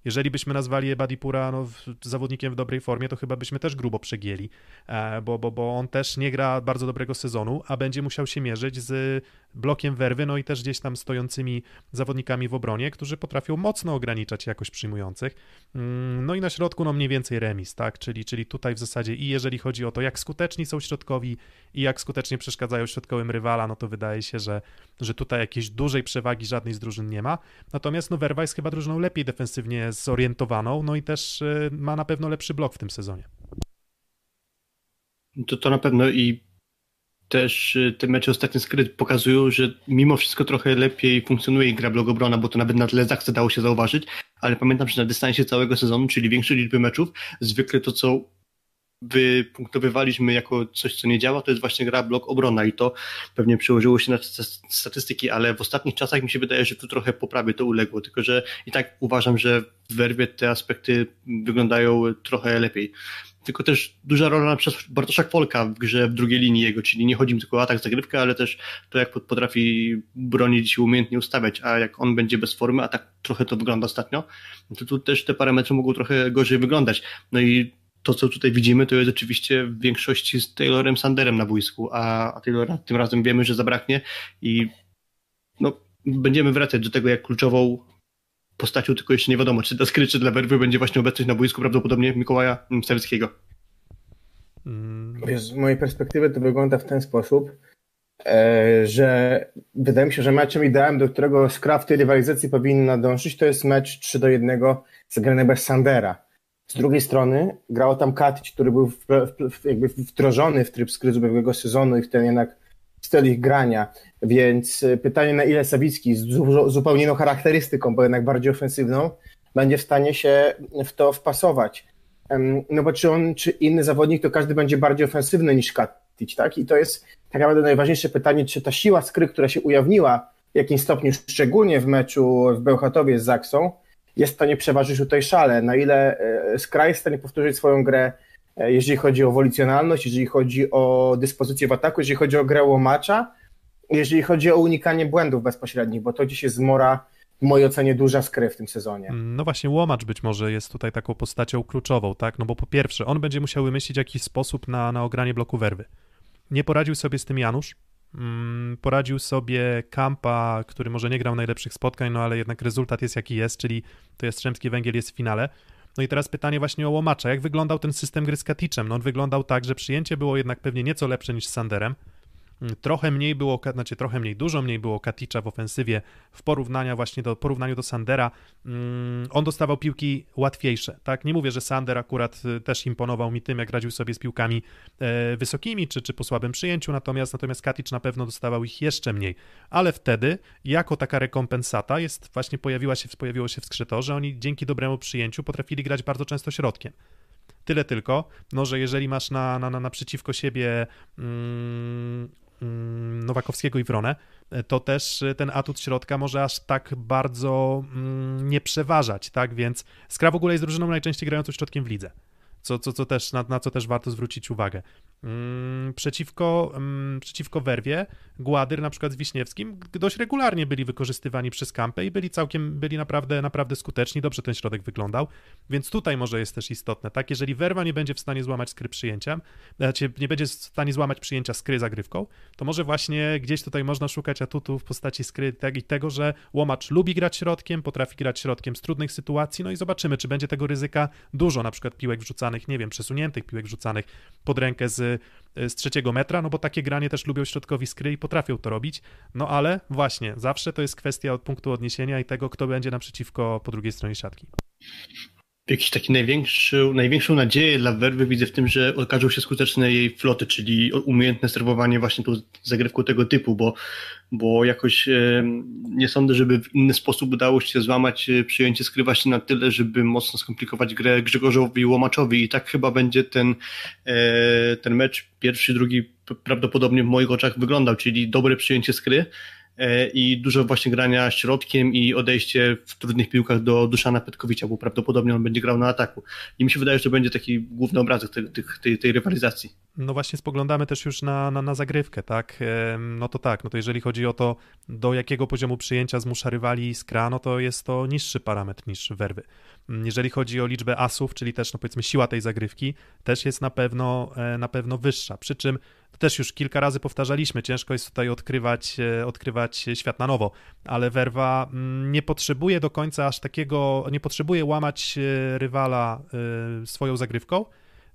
[SPEAKER 3] jeżeli byśmy nazwali Ebadipura no, zawodnikiem w dobrej formie, to chyba byśmy też grubo przegięli, e, bo, bo, bo on też nie gra bardzo dobrego sezonu, a będzie musiał się mierzyć z blokiem werwy, no i też gdzieś tam stojącymi zawodnikami w obronie, którzy potrafią mocno ograniczać jakość przyjmujących. Mm, no i na środku no mniej więcej remis, tak, czyli, czyli tutaj w zasadzie i jeżeli chodzi o to, jak skuteczni są środkowi i jak skutecznie przeszkadzają środkowym rywala, no to wydaje się, że, że tutaj jakiejś dużej przewagi żadnej z drużyn nie ma. Natomiast no Werwa jest chyba drużyną lepiej defensywnie zorientowaną, no i też y, ma na pewno lepszy blok w tym sezonie.
[SPEAKER 4] To, to na pewno i też y, te mecze ostatnie skryt pokazują, że mimo wszystko trochę lepiej funkcjonuje gra blogobrona, bo to nawet na tle Zachce dało się zauważyć, ale pamiętam, że na dystansie całego sezonu, czyli większej liczby meczów, zwykle to, co wypunktowywaliśmy jako coś, co nie działa, to jest właśnie gra blok obrona i to pewnie przełożyło się na statystyki, ale w ostatnich czasach mi się wydaje, że tu trochę poprawie to uległo, tylko że i tak uważam, że w werwie te aspekty wyglądają trochę lepiej. Tylko też duża rola przykład Bartosza Kwolka w grze w drugiej linii jego, czyli nie chodzi mi tylko o atak, zagrywkę, ale też to, jak potrafi bronić i umiejętnie ustawiać, a jak on będzie bez formy, a tak trochę to wygląda ostatnio, to tu też te parametry mogą trochę gorzej wyglądać. No i to, co tutaj widzimy, to jest oczywiście w większości z Taylorem Sanderem na boisku, a, a Taylora tym razem wiemy, że zabraknie i no, będziemy wracać do tego, jak kluczową postacią, tylko jeszcze nie wiadomo, czy dla Skry, czy dla Werwy będzie właśnie obecność na boisku, prawdopodobnie Mikołaja Sawickiego.
[SPEAKER 5] Mm. Z mojej perspektywy to wygląda w ten sposób, e, że wydaje mi się, że meczem idealnym, do którego Skra w tej rywalizacji powinna dążyć, to jest mecz 3 do 1 zagrany bez Sandera. Z drugiej strony grało tam Katic, który był w, w, jakby wdrożony w tryb skry z ubiegłego sezonu i w ten jednak styl ich grania, więc e, pytanie na ile Sawicki z zupełnie inną charakterystyką, bo jednak bardziej ofensywną, będzie w stanie się w to wpasować. No bo czy on, czy inny zawodnik, to każdy będzie bardziej ofensywny niż Katic, tak? I to jest tak naprawdę najważniejsze pytanie, czy ta siła skry, która się ujawniła w jakimś stopniu, szczególnie w meczu w Bełchatowie z Zaksą, jest w stanie przeważyć tutaj szale, na ile e, Skra jest w stanie powtórzyć swoją grę, jeżeli chodzi o wolicjonalność, jeżeli chodzi o dyspozycję w ataku, jeżeli chodzi o grę łomacza, jeżeli chodzi o unikanie błędów bezpośrednich, bo to dziś jest zmora w mojej ocenie duża skry w tym sezonie.
[SPEAKER 3] No właśnie, łomacz być może jest tutaj taką postacią kluczową, tak? No bo po pierwsze, on będzie musiał wymyślić jakiś sposób na, na ogranie bloku werwy. Nie poradził sobie z tym Janusz, Mm, poradził sobie Kampa, który może nie grał najlepszych spotkań, no ale jednak rezultat jest jaki jest, czyli to jest Strzemski Węgiel jest w finale. No i teraz pytanie właśnie o Łomacza. Jak wyglądał ten system gry z Katiczem? No on wyglądał tak, że przyjęcie było jednak pewnie nieco lepsze niż z Sanderem. Mm, trochę mniej było, znaczy trochę mniej, dużo mniej było Katicza w ofensywie w porównaniu właśnie do, porównaniu do Sandera. Mm, on dostawał piłki łatwiejsze, tak? Nie mówię, że Sander akurat y, też imponował mi tym, jak radził sobie z piłkami e, wysokimi, czy, czy po słabym przyjęciu, natomiast, natomiast Katic na pewno dostawał ich jeszcze mniej. Ale wtedy, jako taka rekompensata, jest właśnie pojawiła się, pojawiło się w skrzyto, że oni dzięki dobremu przyjęciu potrafili grać bardzo często środkiem. Tyle tylko, no, że jeżeli masz na, na, na, naprzeciwko siebie Mm, Nowakowskiego i Wronę, to też e, ten atut środka może aż tak bardzo mm, nie przeważać, tak? Więc Skra w ogóle jest drużyną najczęściej grającą środkiem w lidze co, co, co też, na, na co też warto zwrócić uwagę. Mm, przeciwko, mm, przeciwko Werwie, Gładyr na przykład z Wiśniewskim dość regularnie byli wykorzystywani przez Kampę i byli całkiem, byli naprawdę, naprawdę skuteczni, dobrze ten środek wyglądał, więc tutaj może jest też istotne, tak, jeżeli Werwa nie będzie w stanie złamać skry przyjęcia, znaczy nie będzie w stanie złamać przyjęcia skry zagrywką, to może właśnie gdzieś tutaj można szukać atutu w postaci skry i tego, że Łomacz lubi grać środkiem, potrafi grać środkiem z trudnych sytuacji, no i zobaczymy, czy będzie tego ryzyka dużo, na przykład piłek wrzucanych rzucanych, nie wiem, przesuniętych piłek rzucanych pod rękę z, z trzeciego metra, no bo takie granie też lubią środkowi skry i potrafią to robić, no ale właśnie, zawsze to jest kwestia od punktu odniesienia i tego, kto będzie naprzeciwko po drugiej stronie siatki.
[SPEAKER 4] Jakiś taki największy, największą nadzieję dla Werwy widzę w tym, że okażą się skuteczne jej floty, czyli umiejętne serwowanie właśnie tą zagrywką tego typu, bo, bo jakoś e, nie sądzę, żeby w inny sposób udało się złamać e, przyjęcie skrywa się na tyle, żeby mocno skomplikować grę Grzegorzowi Łomaczowi. I tak chyba będzie ten, e, ten mecz pierwszy, drugi prawdopodobnie w moich oczach wyglądał, czyli dobre przyjęcie skry, i dużo właśnie grania środkiem i odejście w trudnych piłkach do Duszana Petkowicza, bo prawdopodobnie on będzie grał na ataku. I mi się wydaje, że to będzie taki główny obrazek tej, tej, tej rywalizacji.
[SPEAKER 3] No właśnie spoglądamy też już na, na, na zagrywkę, tak? No to tak, no to jeżeli chodzi o to, do jakiego poziomu przyjęcia zmusza rywali Skra, no to jest to niższy parametr niż Werwy. Jeżeli chodzi o liczbę asów, czyli też no powiedzmy siła tej zagrywki, też jest na pewno, e, na pewno wyższa. Przy czym też już kilka razy powtarzaliśmy, ciężko jest tutaj odkrywać, e, odkrywać świat na nowo, ale Werwa mm, nie potrzebuje do końca aż takiego, nie potrzebuje łamać e, rywala swoją zagrywką,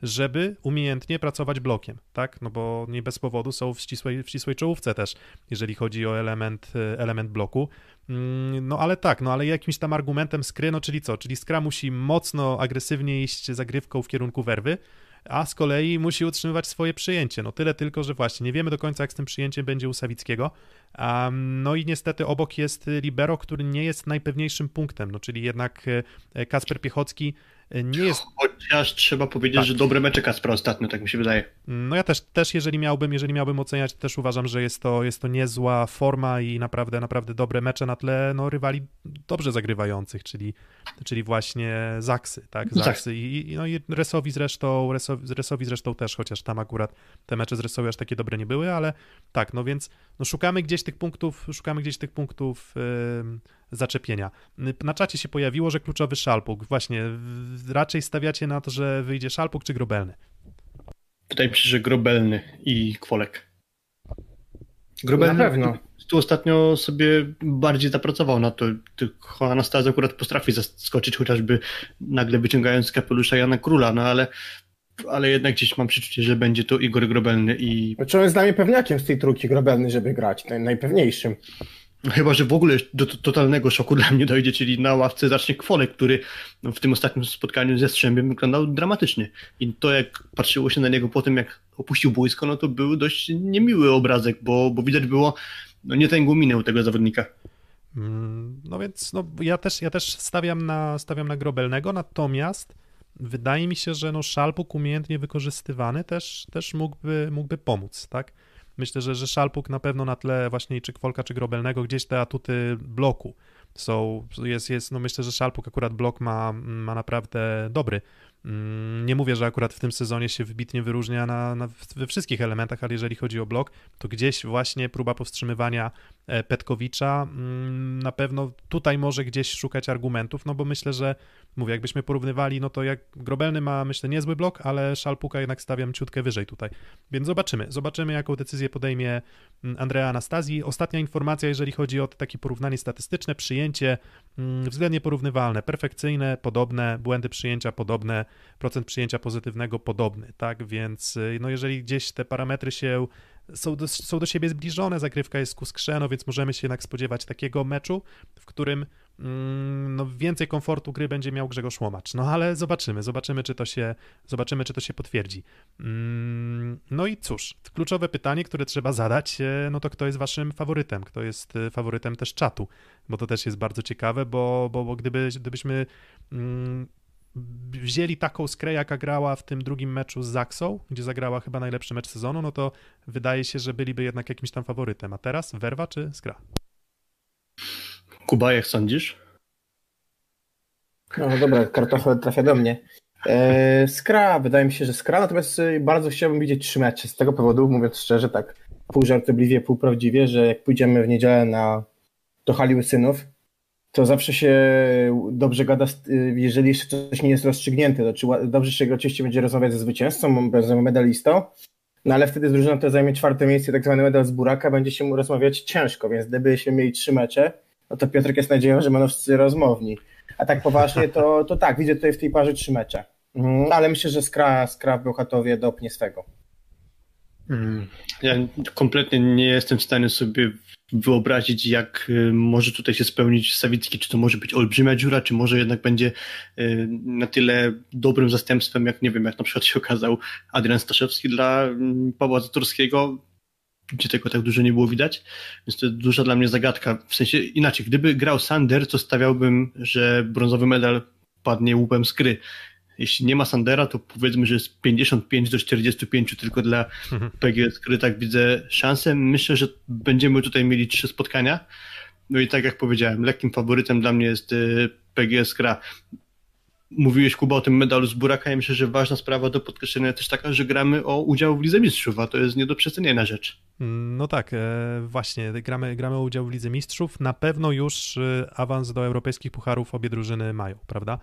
[SPEAKER 3] żeby umiejętnie pracować blokiem, tak? No bo nie bez powodu są w ścisłej, w ścisłej czołówce też, jeżeli chodzi o element, element bloku. Mm, no ale tak, no ale jakimś tam argumentem skry, no czyli co? Czyli skra musi mocno agresywnie iść zagrywką w kierunku werwy, a z kolei musi utrzymywać swoje przyjęcie. No tyle tylko, że właśnie nie wiemy do końca, jak z tym przyjęciem będzie u Sawickiego. Um, no i niestety obok jest Libero, który nie jest najpewniejszym punktem, no czyli jednak e, Kasper Piechocki nie jest...
[SPEAKER 4] Chociaż trzeba powiedzieć, tak. że dobre mecze Kaspra ostatnio, tak mi się wydaje.
[SPEAKER 3] No ja też, też jeżeli miałbym, jeżeli miałbym oceniać, też uważam, że jest to, jest to niezła forma i naprawdę, naprawdę dobre mecze na tle no, rywali dobrze zagrywających, czyli, czyli właśnie Zaksy, tak?
[SPEAKER 4] No tak.
[SPEAKER 3] Zaksy i, i, no i Resowi zresztą, Resowi, Resowi zresztą też, chociaż tam akurat te mecze z Resowi aż takie dobre nie były, ale tak, no więc no, szukamy gdzieś tych punktów, szukamy gdzieś tych punktów yy, zaczepienia. Na czacie się pojawiło, że kluczowy szalpuk. Właśnie, raczej stawiacie na to, że wyjdzie szalpuk czy grobelny?
[SPEAKER 4] Się, że grobelny i kwolek. Grobelny na pewno. Tu ostatnio sobie bardziej zapracował na to. Tylko Anastazja akurat potrafi zaskoczyć, chociażby nagle wyciągając kapelusza Jana Króla, no ale ale jednak gdzieś mam przeczucie, że będzie to Igor Grobelny i...
[SPEAKER 5] Znaczy on jest dla mnie pewniakiem z tej trójki Grobelny, żeby grać, najpewniejszym.
[SPEAKER 4] Chyba, że w ogóle do totalnego szoku dla mnie dojdzie, czyli na ławce zacznie Kwolek, który w tym ostatnim spotkaniu ze Strzębiem wyglądał dramatycznie. I to jak patrzyło się na niego po tym, jak opuścił boisko, no to był dość niemiły obrazek, bo, bo widać było no, nie tę minę u tego zawodnika.
[SPEAKER 3] Mm, no więc no, ja też, ja też stawiam, na, stawiam na Grobelnego, natomiast wydaje mi się, że no, Szalpuk umiejętnie wykorzystywany też, też mógłby, mógłby pomóc, tak? Myślę, że, że Szalpuk na pewno na tle właśnie czy Kwolka, czy Grobelnego gdzieś te atuty bloku są, jest, jest, no myślę, że Szalpuk akurat blok ma, ma naprawdę dobry. Mm, nie mówię, że akurat w tym sezonie się wybitnie wyróżnia na, na, we wszystkich elementach, ale jeżeli chodzi o blok, to gdzieś właśnie próba powstrzymywania Petkowicza mm, na pewno tutaj może gdzieś szukać argumentów, no bo myślę, że mówię, jakbyśmy porównywali, no to jak Grobelny ma, myślę, niezły blok, ale Szalpuka jednak stawiam ciutkę wyżej tutaj. Więc zobaczymy, zobaczymy jaką decyzję podejmie mm, Andrea Anastazji. Ostatnia informacja, jeżeli chodzi o takie porównanie statystyczne, przyjęcie względnie porównywalne, perfekcyjne, podobne, błędy przyjęcia podobne, procent przyjęcia pozytywnego podobny, tak, więc y, no jeżeli gdzieś te parametry się są do, są do siebie zbliżone, zagrywka jest ku skrzeno, więc możemy się jednak spodziewać takiego meczu, w którym mm, no, więcej komfortu gry będzie miał Grzegorz Łomacz. No ale zobaczymy, zobaczymy, czy to się, zobaczymy, czy to się potwierdzi. Mm, no i cóż, kluczowe pytanie, które trzeba zadać, e, no to kto jest waszym faworytem? Kto jest e, faworytem też czatu? Bo to też jest bardzo ciekawe, bo, bo, bo gdyby, gdybyśmy mm, wzięli taką skrę, jaka grała w tym drugim meczu z Zaksą, gdzie zagrała chyba najlepszy mecz sezonu, no to wydaje się, że byliby jednak jakimś tam faworytem. A teraz Werwa czy Skra?
[SPEAKER 4] Kuba, jak sądzisz?
[SPEAKER 5] No dobra, kartofel trafia do mnie. E, skra, wydaje mi się, że Skra, natomiast e, bardzo chciałbym widzieć trzy mecze. Z tego powodu, mówiąc szczerze, tak pół żartobliwie, pół prawdziwie, że jak pójdziemy w niedzielę na do hali Łysynów, to zawsze się dobrze gada, jeżeli jeszcze coś nie jest rozstrzygnięte. To czy dobrze się oczywiście będzie rozmawiać ze zwycięzcą, z medalistą, no ale wtedy drużyna, która zajmie czwarte miejsce, tak zwany medal z buraka, będzie się mu rozmawiać ciężko, więc gdybyśmy mieli trzy mecze, no to Piotrek jest nadzieją, że będą wszyscy rozmowni. A tak poważnie, to, to tak, widzę tutaj w tej parze trzy mecze. Mm, ale myślę, że Skra, Skra w Bełchatowie dopnie swego.
[SPEAKER 4] Mm, ja kompletnie nie jestem w stanie sobie wyobrazić, jak y, może tutaj się spełnić Sawicki, czy to może być olbrzymia dziura, czy może jednak będzie y, na tyle dobrym zastępstwem, jak nie wiem, jak na przykład się okazał Adrian Staszewski dla mm, Pawła Zatorskiego, gdzie tego tak dużo nie było widać, więc to duża dla mnie zagadka. W sensie inaczej, gdyby grał Sander, to stawiałbym, że brązowy medal padnie łupem z gry. Jeśli nie ma Sandera, to powiedzmy, że jest 55 do 45 tylko dla PGS gry, tak widzę szansę. Myślę, że będziemy tutaj mieli trzy spotkania. No i tak jak powiedziałem, lekkim faworytem dla mnie jest y, PGS gra. Mówiłeś Kuba o tym medalu z Buraka, ja myślę, że ważna sprawa do podkreślenia też taka, że gramy o udział w Lidze Mistrzów, a to jest nie do przecenienia rzecz.
[SPEAKER 3] No tak, e, właśnie, gramy, gramy o udział w Lidze Mistrzów. Na pewno już e, awans do europejskich pucharów obie drużyny mają, prawda?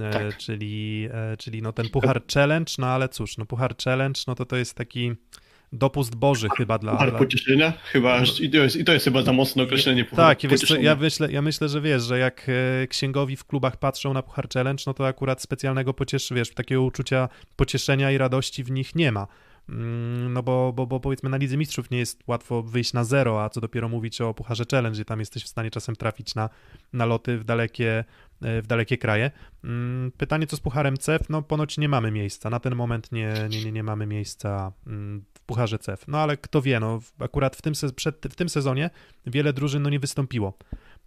[SPEAKER 3] E,
[SPEAKER 4] Tak.
[SPEAKER 3] Czyli, e, czyli no ten puchar challenge, no ale cóż, no puchar challenge, no to to jest taki dopust boży chyba dla...
[SPEAKER 4] Puchar pocieszenia? Chyba, i to, jest, i to jest chyba za mocne określenie pucharu
[SPEAKER 3] Tak, wiesz co,
[SPEAKER 4] pocieszenia.
[SPEAKER 3] ja, myślę, ja myślę, że wiesz, że jak e, księgowi w klubach patrzą na Puchar Challenge, no to akurat specjalnego pocieszy, wiesz, takiego uczucia pocieszenia i radości w nich nie ma. Mm, No bo, bo, bo powiedzmy na Lidze Mistrzów nie jest łatwo wyjść na zero, a co dopiero mówić o Pucharze Challenge, gdzie tam jesteś w stanie czasem trafić na, na loty w dalekie, w dalekie kraje. Mm, Pytanie co z Pucharem CEF? No ponoć nie mamy miejsca, na ten moment nie, nie, nie, nie mamy miejsca mm, w Pucharze CEF. No ale kto wie, no akurat w tym, przed, w tym sezonie wiele drużyn no, nie wystąpiło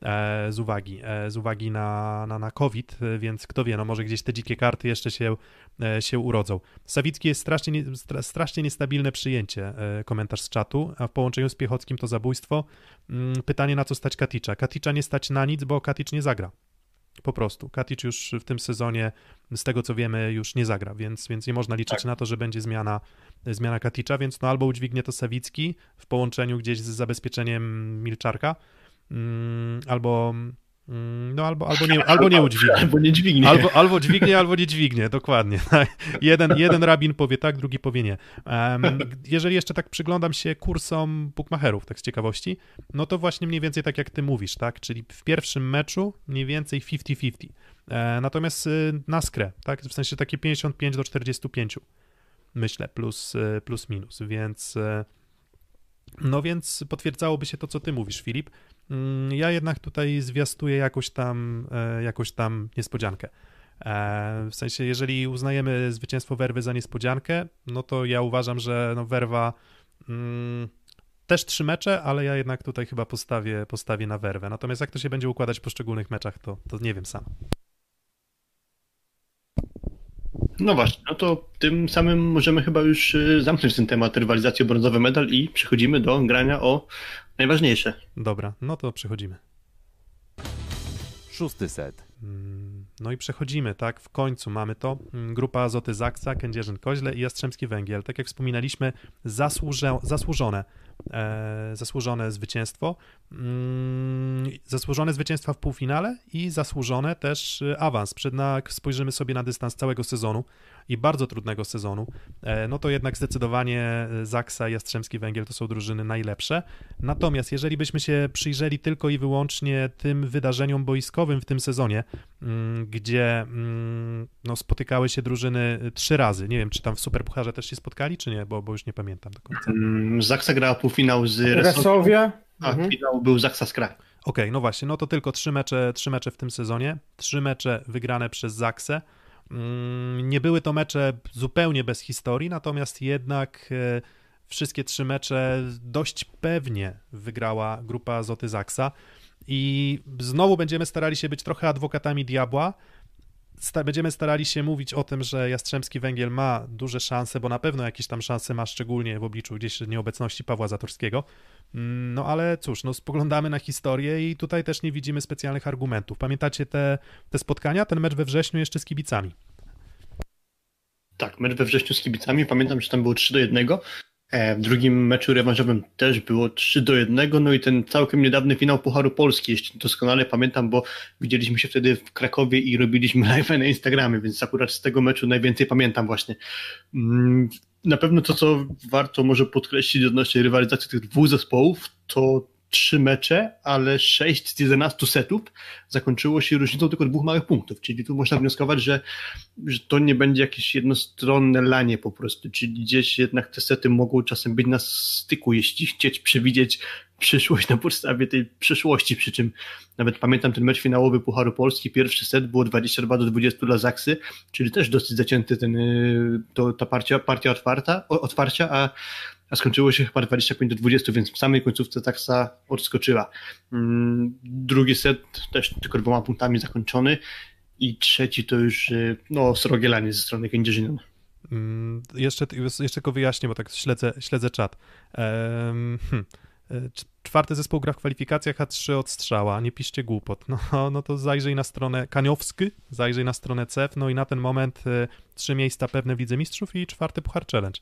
[SPEAKER 3] e, z uwagi, e, z uwagi na, na, na COVID, e, więc kto wie, no może gdzieś te dzikie karty jeszcze się, e, się urodzą. Sawicki jest strasznie, nie, stra, strasznie niestabilne przyjęcie, e, komentarz z czatu, a w połączeniu z Piechockim to zabójstwo. Mm, Pytanie, na co stać Katicza? Katicza nie stać na nic, bo Katicz nie zagra. Po prostu. Katic już w tym sezonie, z tego co wiemy, już nie zagra, więc, więc nie można liczyć
[SPEAKER 4] Tak.
[SPEAKER 3] na to, że będzie zmiana, zmiana Katicza, więc no albo udźwignie to Sawicki w połączeniu gdzieś z zabezpieczeniem Milczarka, mm, albo, no albo, albo, nie, albo nie udźwignie.
[SPEAKER 4] Albo nie dźwignie.
[SPEAKER 3] Albo, albo dźwignie, albo nie dźwignie, dokładnie. <laughs> Jeden, jeden rabin powie tak, drugi powie nie. Jeżeli jeszcze tak przyglądam się kursom bookmacherów, tak z ciekawości, no to właśnie mniej więcej tak jak ty mówisz, tak? Czyli w pierwszym meczu mniej więcej 50-50. E, natomiast y, na skrę, tak? W sensie takie 55 do 45 myślę, plus, y, plus minus, więc y, no więc potwierdzałoby się to, co ty mówisz, Filip. Mm, Ja jednak tutaj zwiastuję jakoś tam, e, jakoś tam niespodziankę. E, W sensie, jeżeli uznajemy zwycięstwo Werwy za niespodziankę, no to ja uważam, że no Werwa mm, też trzy mecze, ale ja jednak tutaj chyba postawię, postawię na Werwę. Natomiast jak to się będzie układać w poszczególnych meczach, to, to nie wiem sam.
[SPEAKER 4] No właśnie, no to tym samym możemy chyba już y, zamknąć ten temat rywalizacji o brązowy medal i przechodzimy do grania o najważniejsze.
[SPEAKER 3] Dobra, no to przechodzimy.
[SPEAKER 2] Szósty set.
[SPEAKER 3] Mm, No i przechodzimy, tak? W końcu mamy to. Mm, Grupa Azoty Zaksa, Kędzierzyn-Koźle i Jastrzębski Węgiel. Tak jak wspominaliśmy, zasłuże, zasłużone, e, zasłużone zwycięstwo. Zasłużone zwycięstwa w półfinale i zasłużone też e, awans. Jak spojrzymy sobie na dystans całego sezonu i bardzo trudnego sezonu, e, no to jednak zdecydowanie e, Zaksa i Jastrzębski Węgiel to są drużyny najlepsze. Natomiast jeżeli byśmy się przyjrzeli tylko i wyłącznie tym wydarzeniom boiskowym w tym sezonie, mm, gdzie mm, no, spotykały się drużyny y, trzy razy. Nie wiem, czy tam w Superpucharze też się spotkali, czy nie, bo, bo już nie pamiętam do końca.
[SPEAKER 4] Mm, Zaksa grała półfinał z
[SPEAKER 5] Resowia.
[SPEAKER 4] a
[SPEAKER 5] Mhm.
[SPEAKER 4] finał był Zaksa Skra.
[SPEAKER 3] no właśnie, no to tylko trzy mecze, trzy mecze w tym sezonie. Trzy mecze wygrane przez Zaksę. Mm, Nie były to mecze zupełnie bez historii, natomiast jednak e, wszystkie trzy mecze dość pewnie wygrała grupa Zoty Zaksa. I znowu będziemy starali się być trochę adwokatami diabła. Sta- będziemy starali się mówić o tym, że Jastrzębski Węgiel ma duże szanse, bo na pewno jakieś tam szanse ma, szczególnie w obliczu gdzieś nieobecności Pawła Zatorskiego. Mm, No ale cóż, no spoglądamy na historię i tutaj też nie widzimy specjalnych argumentów. Pamiętacie te, te spotkania, ten mecz we wrześniu jeszcze z kibicami?
[SPEAKER 4] Tak, mecz we wrześniu z kibicami. Pamiętam, że tam było 3 do 1. E, W drugim meczu rewanżowym też było 3 do 1. No i ten całkiem niedawny finał Pucharu Polski, jeśli doskonale pamiętam, bo widzieliśmy się wtedy w Krakowie i robiliśmy <laughs> live na Instagramie, więc akurat z tego meczu najwięcej pamiętam właśnie. Mm, Na pewno to, co warto może podkreślić odnośnie rywalizacji tych dwóch zespołów, to trzy mecze, ale 6 z 11 setów zakończyło się różnicą tylko dwóch małych punktów, czyli tu można wnioskować, że, że to nie będzie jakieś jednostronne lanie po prostu, czyli gdzieś jednak te sety mogą czasem być na styku, jeśli chcieć przewidzieć przyszłość na podstawie tej przyszłości, przy czym nawet pamiętam ten mecz finałowy Pucharu Polski, pierwszy set było 22 do 20 dla Zaksy, czyli też dosyć zacięty ten, y, to, ta partia, partia otwarta, otwarcia, a a skończyło się chyba 25 do 20, więc w samej końcówce taksa odskoczyła. Mm, drugi set też tylko dwoma punktami zakończony i trzeci to już y, no, srogielanie ze strony Kędzierzynian.
[SPEAKER 3] Mm, jeszcze, jeszcze tylko wyjaśnię, bo tak śledzę, śledzę czat. Um, hmm. Czwarty zespół gra w kwalifikacjach, a trzy od strzała. Nie piszcie głupot. No, <laughs> no to zajrzyj na stronę Kaniowski, zajrzyj na stronę CEF, no i na ten moment y, trzy miejsca pewne w Lidze Mistrzów i czwarty Puchar Challenge.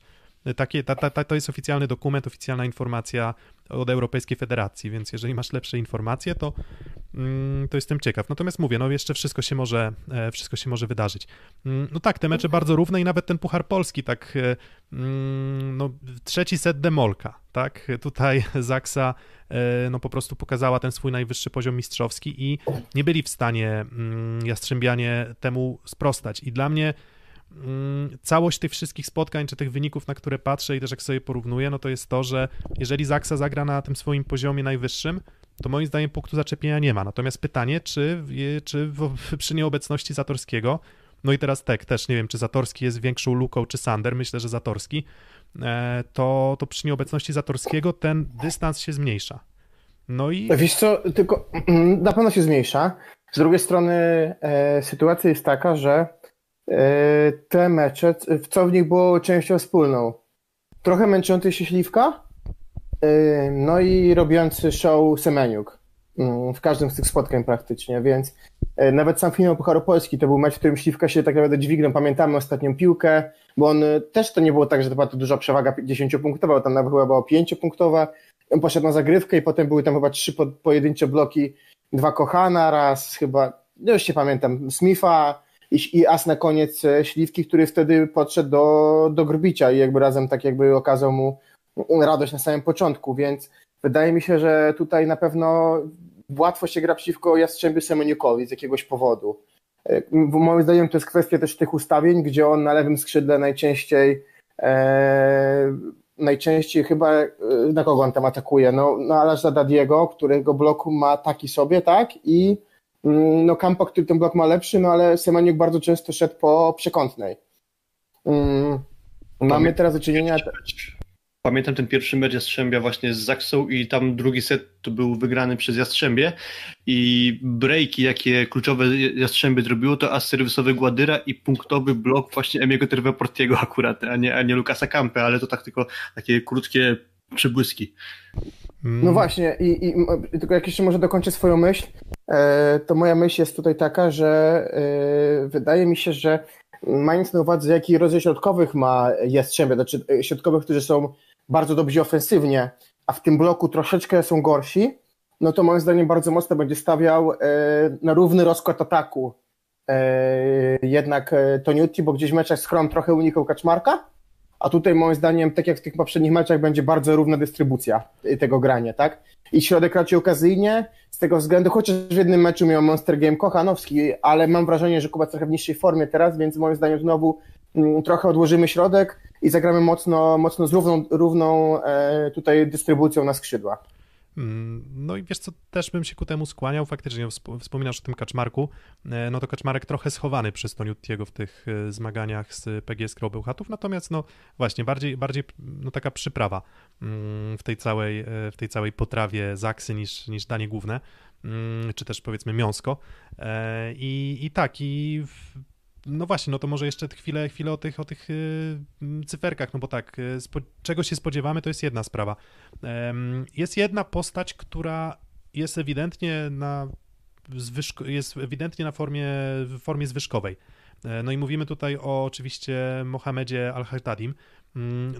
[SPEAKER 3] Takie, ta, ta, to jest oficjalny dokument, oficjalna informacja od Europejskiej Federacji, więc jeżeli masz lepsze informacje, to, mm, to jestem ciekaw. Natomiast mówię, no jeszcze wszystko się może, e, wszystko się może wydarzyć. Mm, no tak, te mecze bardzo równe i nawet ten Puchar Polski, tak, e, mm, no trzeci set demolka, tak, tutaj <laughs> Zaksa e, no po prostu pokazała ten swój najwyższy poziom mistrzowski i nie byli w stanie Jastrzębianie temu sprostać i dla mnie całość tych wszystkich spotkań, czy tych wyników, na które patrzę i też jak sobie porównuję, no to jest to, że jeżeli Zaksa zagra na tym swoim poziomie najwyższym, to moim zdaniem punktu zaczepienia nie ma. Natomiast pytanie, czy, czy przy nieobecności Zatorskiego, no i teraz tak, też nie wiem, czy Zatorski jest większą luką, czy Sander, myślę, że Zatorski, e, to, to przy nieobecności Zatorskiego ten dystans się zmniejsza. No i...
[SPEAKER 5] Wiesz co, tylko <clears throat> na pewno się zmniejsza. Z drugiej strony e, sytuacja jest taka, że te mecze, co w nich było częścią wspólną. Trochę męczący się Śliwka, e, no i robiący show Semeniuk mm, w każdym z tych spotkań praktycznie, więc e, nawet sam finał Pucharu Polski to był mecz, w którym Śliwka się tak naprawdę dźwignął. Pamiętamy ostatnią piłkę, bo on też to nie było tak, że to była to duża przewaga 10-punktowa, tam nawet chyba była 5-punktowa. On poszedł na zagrywkę i potem były tam chyba trzy pojedyncze bloki, dwa Kochana, raz chyba, no już się pamiętam, Smitha, i, i as na koniec e, Śliwki, który wtedy podszedł do, do Grbicia i jakby razem tak jakby okazał mu radość na samym początku, więc wydaje mi się, że tutaj na pewno łatwo się gra przeciwko Jastrzębiu Semeniukowi z jakiegoś powodu. E, moim zdaniem to jest kwestia też tych ustawień, gdzie on na lewym skrzydle najczęściej e, najczęściej chyba e, na kogo on tam atakuje? No, no ale za Dadiego, którego bloku ma taki sobie, tak? I no Kampa, który ten blok ma lepszy, no ale Semeniuk bardzo często szedł po przekątnej. Mm, mamy teraz do czynienia...
[SPEAKER 4] Pamiętam ten pierwszy mecz Jastrzębia właśnie z Zaksą i tam drugi set to był wygrany przez Jastrzębie i breaki, jakie kluczowe Jastrzębie zrobiło, to as serwisowy Gładyra i punktowy blok właśnie Emiego Terweportiego akurat, a nie, a nie Lukasa Kampę, ale to tak tylko takie krótkie przybłyski.
[SPEAKER 5] Mm. No właśnie, i, i tylko jak jeszcze może dokończę swoją myśl, e, to moja myśl jest tutaj taka, że e, wydaje mi się, że mając na uwadze, jaki rodzaj środkowych ma Jastrzębie, znaczy e, środkowych, którzy są bardzo dobrzy ofensywnie, a w tym bloku troszeczkę są gorsi, no to moim zdaniem bardzo mocno będzie stawiał na równy rozkład ataku jednak Toniutti, bo gdzieś w meczach z Chrom trochę unikał Kaczmarka, a tutaj moim zdaniem, tak jak w tych poprzednich meczach, będzie bardzo równa dystrybucja tego grania, tak? I środek raczej okazyjnie, z tego względu, chociaż w jednym meczu miał Monster Game Kochanowski, ale mam wrażenie, że Kuba trochę w niższej formie teraz, więc moim zdaniem znowu mm, trochę odłożymy środek i zagramy mocno, mocno z równą, równą e, tutaj dystrybucją na skrzydła.
[SPEAKER 3] Mm, no i wiesz co, też bym się ku temu skłaniał, faktycznie wspominasz o tym Kaczmarku, e, no to Kaczmarek trochę schowany przez Toniutiego w tych e, zmaganiach z PGS Krobełchatów, natomiast no właśnie, bardziej, bardziej no taka przyprawa mm, w tej całej, e, w tej całej potrawie zaksy niż, niż danie główne, mm, czy też powiedzmy miąsko i, i tak, i no właśnie, no to może jeszcze chwilę, chwilę o tych, o tych yy, cyferkach, no bo tak, yy, spo, czego się spodziewamy, to jest jedna sprawa. Jest jedna postać, która jest ewidentnie na jest ewidentnie na formie, w formie zwyżkowej. E, no i mówimy tutaj o oczywiście Mohamedzie Al-Hagdadim, Mm,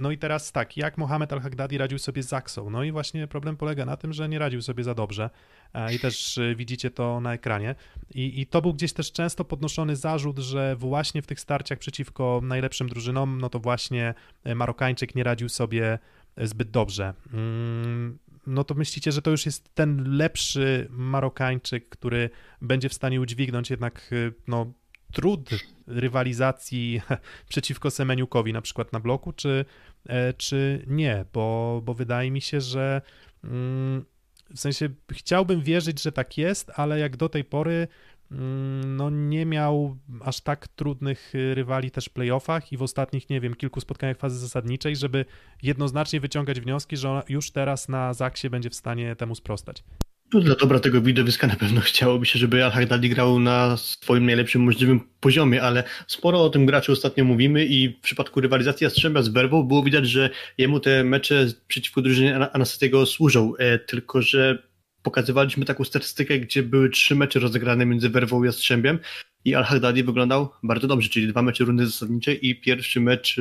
[SPEAKER 3] no i teraz tak, jak Mohamed Al-Hagdadi radził sobie z Zaksą? No i właśnie problem polega na tym, że nie radził sobie za dobrze e, i też e, widzicie to na ekranie. I, I to był gdzieś też często podnoszony zarzut, że właśnie w tych starciach przeciwko najlepszym drużynom, no to właśnie e, Marokańczyk nie radził sobie zbyt dobrze. Mm, no to myślicie, że to już jest ten lepszy Marokańczyk, który będzie w stanie udźwignąć jednak y, no, trud rywalizacji <laughs> przeciwko Semeniukowi na przykład na bloku, czy, e, czy nie, bo, bo wydaje mi się, że mm, w sensie chciałbym wierzyć, że tak jest, ale jak do tej pory mm, no nie miał aż tak trudnych y, rywali też w playoffach i w ostatnich, nie wiem, kilku spotkaniach fazy zasadniczej, żeby jednoznacznie wyciągać wnioski, że już teraz na Zaksie będzie w stanie temu sprostać.
[SPEAKER 4] No, dla dobra tego widowiska na pewno chciałoby się, żeby Al Hagdadi grał na swoim najlepszym możliwym poziomie, ale sporo o tym graczu ostatnio mówimy i w przypadku rywalizacji Jastrzębia z Werwą było widać, że jemu te mecze przeciwko drużynie Anastatiego służą, e, tylko że pokazywaliśmy taką statystykę, gdzie były trzy mecze rozegrane między Werwą i Jastrzębiem i Al Hagdadi wyglądał bardzo dobrze, czyli dwa mecze rundy zasadniczej i pierwszy mecz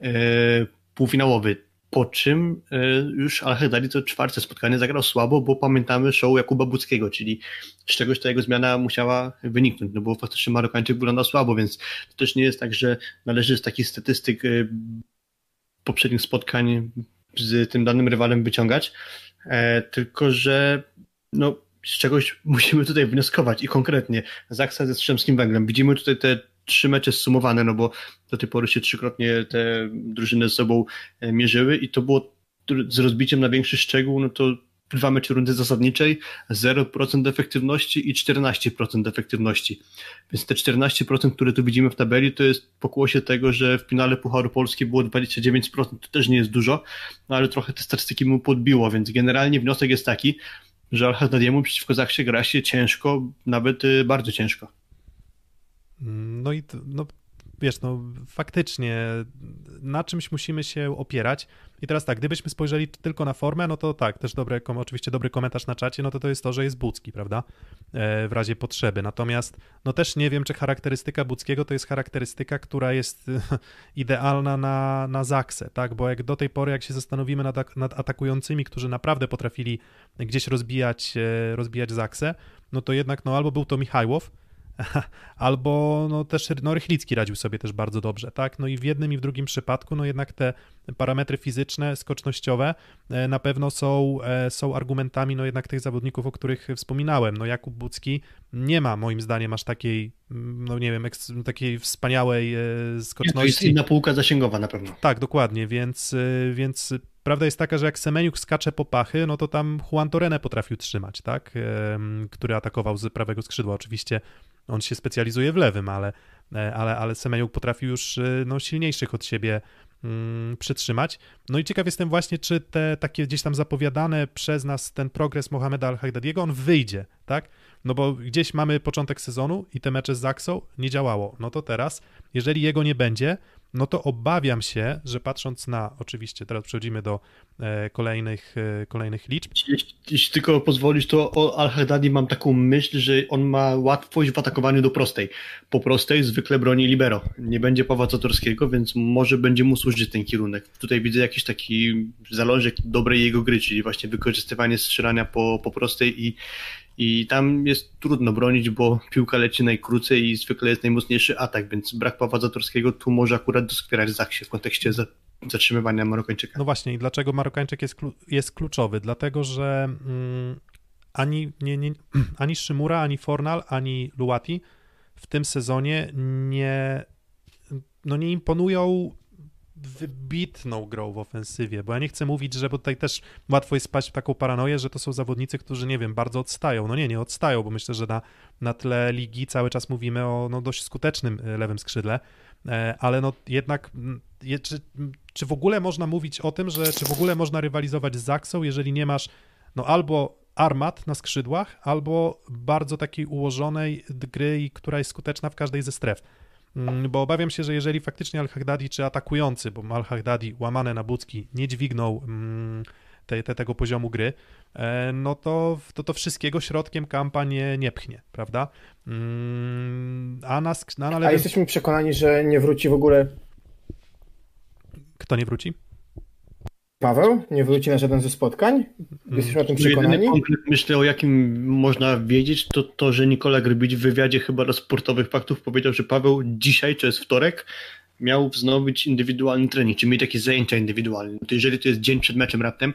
[SPEAKER 4] e, półfinałowy po czym e, już Al-Haddadi to czwarte spotkanie zagrał słabo, bo pamiętamy show Jakuba Buckiego, czyli z czegoś ta jego zmiana musiała wyniknąć, no bo faktycznie Marokańczyk wyglądał słabo, więc to też nie jest tak, że należy z takich statystyk e, poprzednich spotkań z tym danym rywalem wyciągać, e, tylko że no, z czegoś musimy tutaj wnioskować i konkretnie Zaksa ze Strzemskim Węglem. Widzimy tutaj te trzy mecze zsumowane, no bo do tej pory się trzykrotnie te drużyny ze sobą e, mierzyły i to było z rozbiciem na większy szczegół, no to dwa mecze rundy zasadniczej, 0% efektywności i 14% efektywności. Więc te 14%, które tu widzimy w tabeli, to jest pokłosie tego, że w finale Pucharu Polski było 29%, to też nie jest dużo, no ale trochę te statystyki mu podbiło, więc generalnie wniosek jest taki, że Al-Haddadiemu przeciwko Zachsie gra się ciężko, nawet y, bardzo ciężko.
[SPEAKER 3] No i no, wiesz, no faktycznie na czymś musimy się opierać. I teraz tak, gdybyśmy spojrzeli tylko na formę, no to tak, też dobry, oczywiście dobry komentarz na czacie, no to to jest to, że jest Bucki, prawda? E, w razie potrzeby. Natomiast, no też nie wiem, czy charakterystyka Buckiego to jest charakterystyka, która jest <laughs> idealna na, na Zaksę, tak? Bo jak do tej pory, jak się zastanowimy nad, nad atakującymi, którzy naprawdę potrafili gdzieś rozbijać, e, rozbijać Zaksę, no to jednak, no albo był to Michajłow, <laughs> albo no też no Rychlicki radził sobie też bardzo dobrze, tak? No i w jednym i w drugim przypadku, no jednak te parametry fizyczne, skocznościowe e, na pewno są, e, są argumentami, no jednak tych zawodników, o których wspominałem. No Jakub Bucki nie ma moim zdaniem aż takiej, mm, no nie wiem, takiej wspaniałej e, skoczności. To
[SPEAKER 4] jest inna półka zasięgowa na pewno.
[SPEAKER 3] Tak, dokładnie, więc, więc prawda jest taka, że jak Semeniuk skacze po pachy, no to tam Juan Torene potrafił trzymać, tak? Który atakował z prawego skrzydła. Oczywiście on się specjalizuje w lewym, ale, e, ale, ale Semeniuk potrafił już e, no, silniejszych od siebie mm, przytrzymać. No i ciekaw jestem właśnie, czy te takie gdzieś tam zapowiadane przez nas ten progres Mohameda Al-Haddadiego, on wyjdzie, tak? No bo gdzieś mamy początek sezonu i te mecze z Zaksą nie działało. No to teraz, jeżeli jego nie będzie, no to obawiam się, że patrząc na, oczywiście teraz przechodzimy do e, kolejnych, e, kolejnych liczb.
[SPEAKER 4] Jeśli, jeśli, tylko pozwolisz, to o Al-Haddadi mam taką myśl, że on ma łatwość w atakowaniu do prostej. Po prostej zwykle broni libero. Nie będzie Pawła Zatorskiego, więc może będzie mu służyć ten kierunek. Tutaj widzę jakiś taki zalążek dobrej jego gry, czyli właśnie wykorzystywanie strzelania po, po prostej i i tam jest trudno bronić, bo piłka leci najkrócej i zwykle jest najmocniejszy atak, więc brak Pawła Zatorskiego tu może akurat doskwierać Zachsie w kontekście zatrzymywania Marokańczyka.
[SPEAKER 3] No właśnie i dlaczego Marokańczyk jest, jest kluczowy? Dlatego, że mm, ani, nie, nie, <clears throat> ani Szymura, ani Fornal, ani Luati w tym sezonie nie, no nie imponują wybitną grą w ofensywie, bo ja nie chcę mówić, że bo tutaj też łatwo jest spać w taką paranoję, że to są zawodnicy, którzy, nie wiem, bardzo odstają. No nie, nie odstają, bo myślę, że na, na tle ligi cały czas mówimy o no, dość skutecznym e, lewym skrzydle, e, ale no jednak je, czy, czy w ogóle można mówić o tym, że czy w ogóle można rywalizować z Zaksą, jeżeli nie masz no albo armat na skrzydłach, albo bardzo takiej ułożonej gry, która jest skuteczna w każdej ze stref. Mm, bo obawiam się, że jeżeli faktycznie Al-Haghdadi czy atakujący, bo Al-Haghdadi łamane na Bucki nie dźwignął mm, te, te, tego poziomu gry, e, no to, to to wszystkiego środkiem kampa nie, nie pchnie, prawda? Mm, a, nas,
[SPEAKER 5] na, na A jesteśmy przekonani, że nie wróci w ogóle.
[SPEAKER 3] Kto nie wróci?
[SPEAKER 5] Paweł nie wróci na żaden ze spotkań? Jesteśmy o tym przekonani?
[SPEAKER 4] Myślę, o jakim można wiedzieć, to to, że Nikola Grbić w wywiadzie chyba do sportowych faktów powiedział, że Paweł dzisiaj, to jest wtorek, miał wznowić indywidualny trening, czy mieć jakieś zajęcia indywidualne. To jeżeli to jest dzień przed meczem raptem,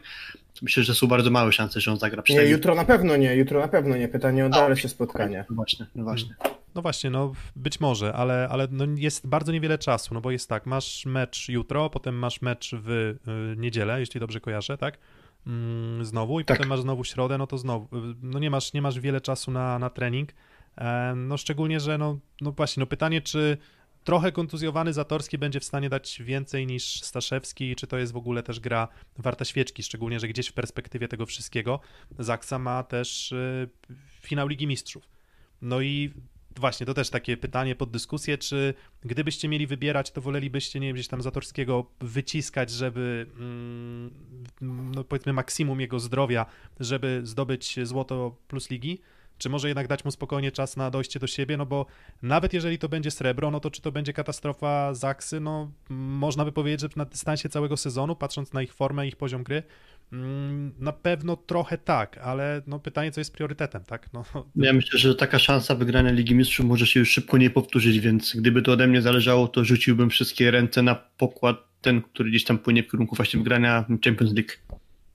[SPEAKER 4] myślę, że są bardzo małe szanse, że on zagra.
[SPEAKER 5] Nie,
[SPEAKER 4] przynajmniej-
[SPEAKER 5] jutro na pewno nie, jutro na pewno nie. Pytanie o dalsze spotkanie.
[SPEAKER 4] No właśnie, no właśnie.
[SPEAKER 3] No właśnie, no być może, ale, ale no jest bardzo niewiele czasu, no bo jest tak, masz mecz jutro, potem masz mecz w y, niedzielę, jeśli dobrze kojarzę, tak? Mm, znowu i
[SPEAKER 4] Tak.
[SPEAKER 3] potem masz znowu środę, no to znowu, y, no nie masz, nie masz wiele czasu na, na trening, e, no szczególnie, że no, no właśnie, no pytanie, czy trochę kontuzjowany Zatorski będzie w stanie dać więcej niż Staszewski, czy to jest w ogóle też gra warta świeczki, szczególnie, że gdzieś w perspektywie tego wszystkiego Zaksa ma też y, finał Ligi Mistrzów. No i właśnie, to też takie pytanie pod dyskusję, czy gdybyście mieli wybierać, to wolelibyście, nie wiem, gdzieś tam Zatorskiego wyciskać, żeby, mm, no powiedzmy, maksimum jego zdrowia, żeby zdobyć złoto plus ligi, czy może jednak dać mu spokojnie czas na dojście do siebie, no bo nawet jeżeli to będzie srebro, no to czy to będzie katastrofa Zaksy, no można by powiedzieć, że na dystansie całego sezonu, patrząc na ich formę, ich poziom gry, na pewno trochę tak, ale no pytanie, co jest priorytetem, tak? No,
[SPEAKER 4] Ja myślę, że taka szansa wygrania Ligi Mistrzów może się już szybko nie powtórzyć, więc gdyby to ode mnie zależało, to rzuciłbym wszystkie ręce na pokład ten, który gdzieś tam płynie w kierunku właśnie wygrania Champions League.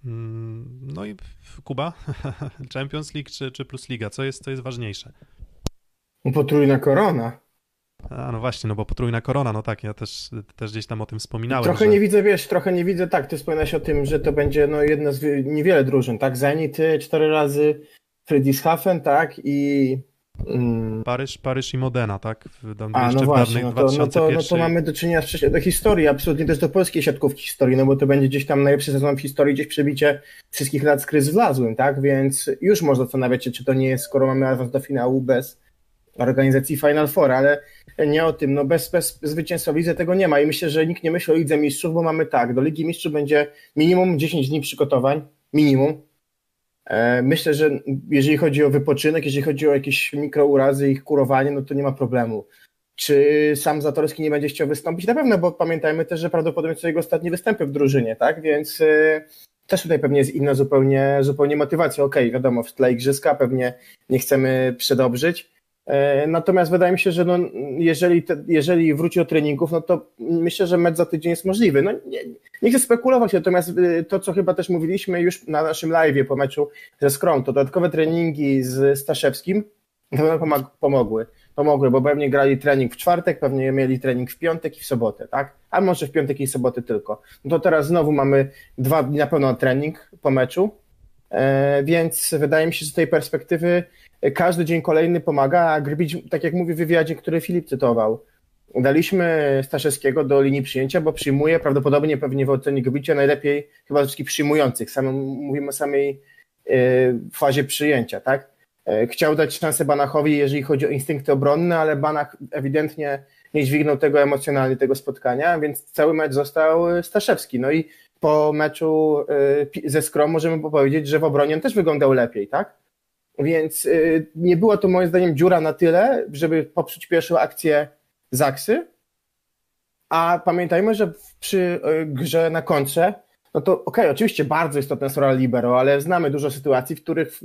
[SPEAKER 3] Mm, No i Kuba, <laughs> Champions League czy, czy Plus Liga, co jest, co jest ważniejsze?
[SPEAKER 5] Potrójna korona.
[SPEAKER 3] A no właśnie, no bo potrójna korona, no tak, ja też, też gdzieś tam o tym wspominałem.
[SPEAKER 5] Trochę
[SPEAKER 3] że...
[SPEAKER 5] nie widzę, wiesz, trochę nie widzę, tak, ty wspominałeś o tym, że to będzie no jedna z wi- niewiele drużyn, tak? Zenit cztery razy, Friedrichshafen, tak? I... Mm,
[SPEAKER 3] Paryż, Paryż i Modena, tak? W,
[SPEAKER 5] a, no właśnie, no to, no, to, no
[SPEAKER 3] 2001.
[SPEAKER 5] to mamy do czynienia z do historii, absolutnie też do polskiej siatkówki historii, no bo to będzie gdzieś tam najlepszy sezon w historii, gdzieś przebicie wszystkich lat z kryzys wlazłym, tak? Więc już można zastanawiać się, czy to nie jest, skoro mamy awans do finału bez organizacji Final Four, ale nie o tym, no bez, bez zwycięstwa w lidze tego nie ma i myślę, że nikt nie myśli o Lidze Mistrzów, bo mamy tak, do Ligi Mistrzów będzie minimum 10 dni przygotowań, minimum. E, Myślę, że jeżeli chodzi o wypoczynek, jeżeli chodzi o jakieś mikrourazy ich kurowanie, no to nie ma problemu. Czy sam Zatorski nie będzie chciał wystąpić? Na pewno, bo pamiętajmy też, że prawdopodobnie to jego ostatnie występy w drużynie, tak? Więc e, też tutaj pewnie jest inna zupełnie, zupełnie motywacja. Okej, wiadomo, w tle igrzyska pewnie nie chcemy przedobrzyć, Natomiast wydaje mi się, że no, jeżeli, te, jeżeli wróci do treningów, no to myślę, że mecz za tydzień jest możliwy. No, nie, nie chcę spekulować, natomiast y, to, co chyba też mówiliśmy już na naszym live po meczu ze Skrom, to dodatkowe treningi z Staszewskim pomogły. Pomogły, bo pewnie grali trening w czwartek, pewnie mieli trening w piątek i w sobotę, tak? A może w piątek i sobotę tylko. No to teraz znowu mamy dwa dni na pewno trening po meczu, e, więc wydaje mi się, że z tej perspektywy każdy dzień kolejny pomaga, a Grbić, tak jak mówi w wywiadzie, który Filip cytował, daliśmy Staszewskiego do linii przyjęcia, bo przyjmuje prawdopodobnie pewnie w ocenie Grbicia najlepiej chyba ze wszystkich przyjmujących. Samym, mówimy o samej e, fazie przyjęcia, tak? E, chciał dać szansę Banachowi, jeżeli chodzi o instynkty obronne, ale Banach ewidentnie nie dźwignął tego emocjonalnie, tego spotkania, więc cały mecz został Staszewski. No i po meczu e, ze Skrom możemy powiedzieć, że w obronie on też wyglądał lepiej, tak? Więc y, nie była to moim zdaniem dziura na tyle, żeby popsuć pierwszą akcję Zaksy. A pamiętajmy, że przy y, grze na kontrze, no to okej, oczywiście bardzo istotna jest rola libero, ale znamy dużo sytuacji, w których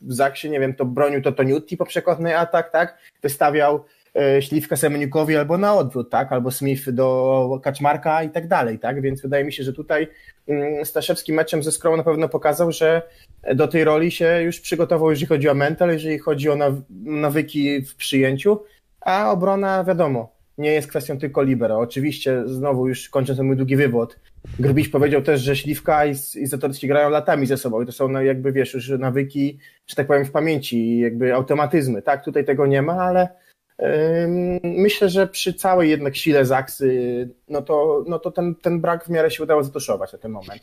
[SPEAKER 5] w, Zaksie, nie wiem, to bronił to Toniutti po przekładny atak, tak? Wystawiał y, śliwkę Semeniukowi albo na odwrót, tak? Albo Smith do Kaczmarka i tak dalej, tak? Więc wydaje mi się, że tutaj mm, Staszewski meczem ze Skromą na pewno pokazał, że do tej roli się już przygotował, jeżeli chodzi o mental, jeżeli chodzi o naw- nawyki w przyjęciu, a obrona wiadomo, nie jest kwestią tylko libero. Oczywiście, znowu już kończąc mój długi wywód, Grbiś powiedział też, że Śliwka i, i Zatorski grają latami ze sobą i to są no, jakby, wiesz, już nawyki, że tak powiem, w pamięci, jakby automatyzmy. Tak, tutaj tego nie ma, ale myślę, że przy całej jednak sile Zaksy, no to, no to ten, ten brak w miarę się udało zatuszować na ten moment.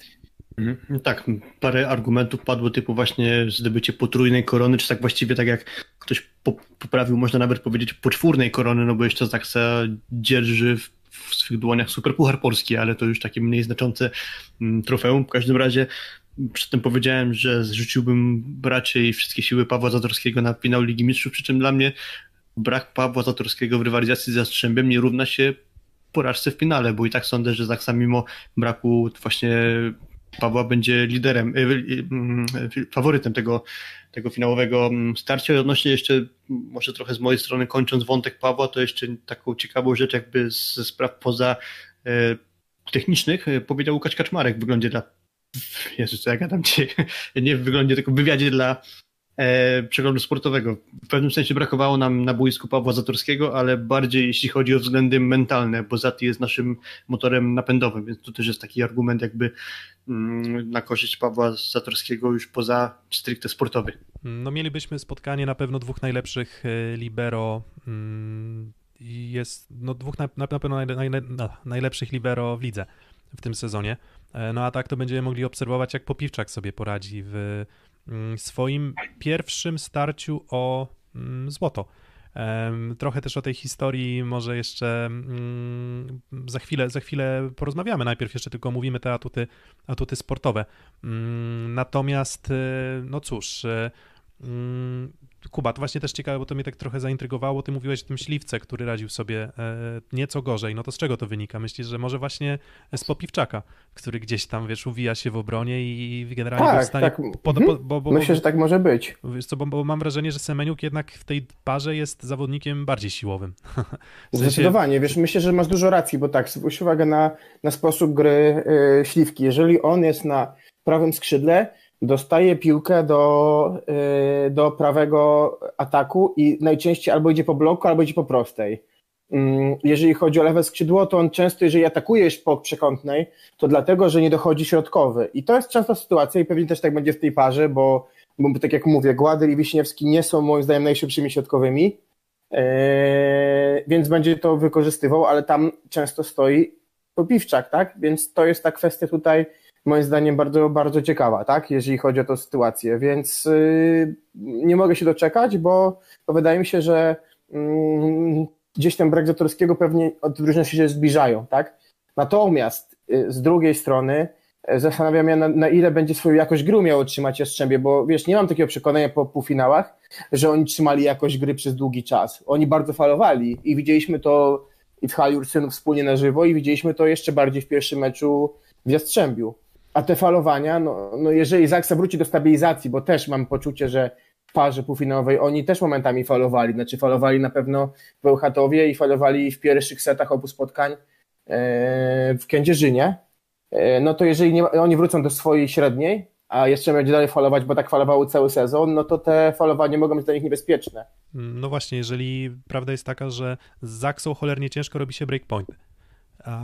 [SPEAKER 4] Mhm. Tak, parę argumentów padło typu właśnie zdobycie potrójnej korony, czy tak właściwie tak jak ktoś po, poprawił, można nawet powiedzieć poczwórnej korony, no bo jeszcze Zaksa dzierży w, w swych dłoniach Superpuchar Polski, ale to już takie mniej znaczące mm, trofeum. W każdym razie przedtem powiedziałem, że zrzuciłbym raczej wszystkie siły Pawła Zatorskiego na finał Ligi Mistrzów, przy czym dla mnie brak Pawła Zatorskiego w rywalizacji z Jastrzębiem nie równa się porażce w finale, bo i tak sądzę, że Zaksa mimo braku właśnie Pawła będzie liderem, y, y, mm, y, faworytem tego, tego finałowego mm, starcia. I odnośnie jeszcze, m, może trochę z mojej strony kończąc wątek Pawła, to jeszcze taką ciekawą rzecz jakby ze spraw poza technicznych powiedział Łukasz Kaczmarek w wyglądzie dla Jezu, co ja gadam dzisiaj, <laughs> nie w wyglądzie, tylko w wywiadzie dla e, przeglądu sportowego. W pewnym sensie brakowało nam na boisku Pawła Zatorskiego, ale bardziej jeśli chodzi o względy mentalne, bo Zati jest naszym motorem napędowym, więc to też jest taki argument jakby mm, na korzyść Pawła Zatorskiego już poza stricte sportowy.
[SPEAKER 3] No mielibyśmy spotkanie na pewno dwóch najlepszych e, libero mm, jest no dwóch na, na pewno naj, naj, no, najlepszych libero w lidze w tym sezonie. E, no a tak to będziemy mogli obserwować, jak Popiwczak sobie poradzi w swoim pierwszym starciu o mm, złoto. Trochę też o tej historii może jeszcze mm, za chwilę, za chwilę porozmawiamy. Najpierw jeszcze tylko omówimy te atuty, atuty sportowe. Mm, Natomiast, e, no cóż, mm, Kuba, to właśnie też ciekawe, bo to mnie tak trochę zaintrygowało. Ty mówiłeś o tym śliwce, który radził sobie e, nieco gorzej. No to z czego to wynika? Myślisz, że może właśnie z Popiwczaka, który gdzieś tam, wiesz, uwija się w obronie i generalnie
[SPEAKER 5] Tak,
[SPEAKER 3] stanie...
[SPEAKER 5] tak.
[SPEAKER 3] pod-
[SPEAKER 5] Mhm.
[SPEAKER 3] po- bo, bo,
[SPEAKER 5] Myślę, że tak może być.
[SPEAKER 3] Wiesz co, bo, bo mam wrażenie, że Semeniuk jednak w tej parze jest zawodnikiem bardziej siłowym. <laughs> W sensie-
[SPEAKER 5] Zdecydowanie, wiesz, myślę, że masz dużo racji, bo tak, zwróć uwagę na, na sposób gry y, Śliwki. Jeżeli on jest na prawym skrzydle, dostaje piłkę do, y, do prawego ataku i najczęściej albo idzie po bloku, albo idzie po prostej. Mm, Jeżeli chodzi o lewe skrzydło, to on często, jeżeli atakujesz po przekątnej, to dlatego, że nie dochodzi środkowy. I to jest często sytuacja i pewnie też tak będzie w tej parze, bo, bo tak jak mówię, Gładyr i Wiśniewski nie są moim zdaniem najszybszymi środkowymi, Eee, więc będzie to wykorzystywał, ale tam często stoi Popiwczak, tak? Więc to jest ta kwestia tutaj moim zdaniem bardzo, bardzo ciekawa, tak? Jeżeli chodzi o tę sytuację, więc yy, nie mogę się doczekać, bo, bo wydaje mi się, że mm, gdzieś tam brak Zatorskiego pewnie od drużyny się zbliżają, tak? Natomiast y, z drugiej strony y, zastanawiam się, na, na ile będzie swoją jakość gry umiał utrzymać Jastrzębie, bo wiesz, nie mam takiego przekonania po półfinałach, że oni trzymali jakość gry przez długi czas. Oni bardzo falowali i widzieliśmy to i w hali Ursynów wspólnie na żywo i widzieliśmy to jeszcze bardziej w pierwszym meczu w Jastrzębiu. A te falowania, no, no jeżeli Zaksa wróci do stabilizacji, bo też mam poczucie, że w parze półfinałowej oni też momentami falowali, znaczy falowali na pewno w Bełchatowie i falowali w pierwszych setach obu spotkań e, w Kędzierzynie, e, no to jeżeli nie, oni wrócą do swojej średniej, a jeszcze będzie dalej falować, bo tak falowały cały sezon, no to te falowanie mogą być dla nich niebezpieczne.
[SPEAKER 3] No właśnie, jeżeli prawda jest taka, że z Zaksą cholernie ciężko robi się breakpointy.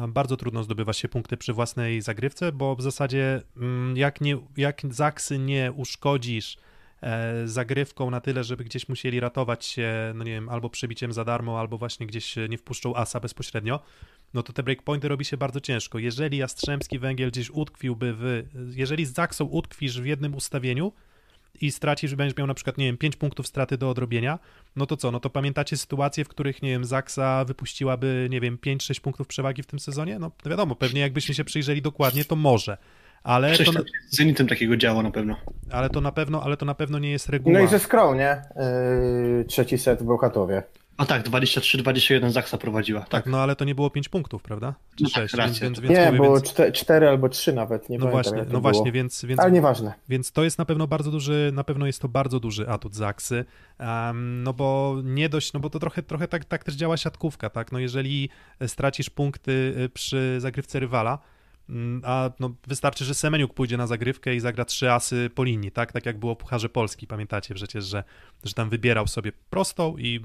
[SPEAKER 3] Bardzo trudno zdobywa się punkty przy własnej zagrywce, bo w zasadzie mm, jak, nie, jak Zaksy nie uszkodzisz e, zagrywką na tyle, żeby gdzieś musieli ratować się, no nie wiem, albo przebiciem za darmo, albo właśnie gdzieś nie wpuszczą asa bezpośrednio, no to te breakpointy robi się bardzo ciężko. Jeżeli Jastrzębski Węgiel gdzieś utkwiłby w... Jeżeli z Zaksą utkwisz w jednym ustawieniu, i stracisz, będziesz miał na przykład, nie wiem, 5 punktów straty do odrobienia, no to co, no to pamiętacie sytuacje, w których, nie wiem, Zaksa wypuściłaby, nie wiem, 5-6 punktów przewagi w tym sezonie? No wiadomo, pewnie jakbyśmy się przyjrzeli dokładnie, to może, ale
[SPEAKER 4] Coś
[SPEAKER 3] to,
[SPEAKER 4] tam z Zenitem takiego działo na pewno.
[SPEAKER 3] ale to na pewno, ale to na pewno nie jest reguła.
[SPEAKER 5] No i ze Skrą, nie? Yy, trzeci set w Bełchatowie.
[SPEAKER 4] A tak, 23-21 Zaksa prowadziła.
[SPEAKER 3] Tak, no ale to nie było 5 punktów, prawda? Czy
[SPEAKER 4] No tak,
[SPEAKER 3] 6,
[SPEAKER 4] racja.
[SPEAKER 3] więc, więc, więc
[SPEAKER 5] Nie,
[SPEAKER 3] mówię,
[SPEAKER 5] było
[SPEAKER 3] więc,
[SPEAKER 5] czte, cztery albo trzy nawet, nie
[SPEAKER 3] no
[SPEAKER 5] pamiętam
[SPEAKER 3] właśnie, no
[SPEAKER 5] było.
[SPEAKER 3] właśnie, więc, więc
[SPEAKER 5] Ale nieważne.
[SPEAKER 3] Więc to jest na pewno bardzo duży, na pewno jest to bardzo duży atut Zaksy, um, no bo nie dość, no bo to trochę, trochę tak, tak też działa siatkówka, tak, no jeżeli stracisz punkty y, przy zagrywce rywala, a no wystarczy, że Semeniuk pójdzie na zagrywkę i zagra trzy asy po linii, tak, tak jak było w Pucharze Polski, pamiętacie przecież, że, że tam wybierał sobie prostą i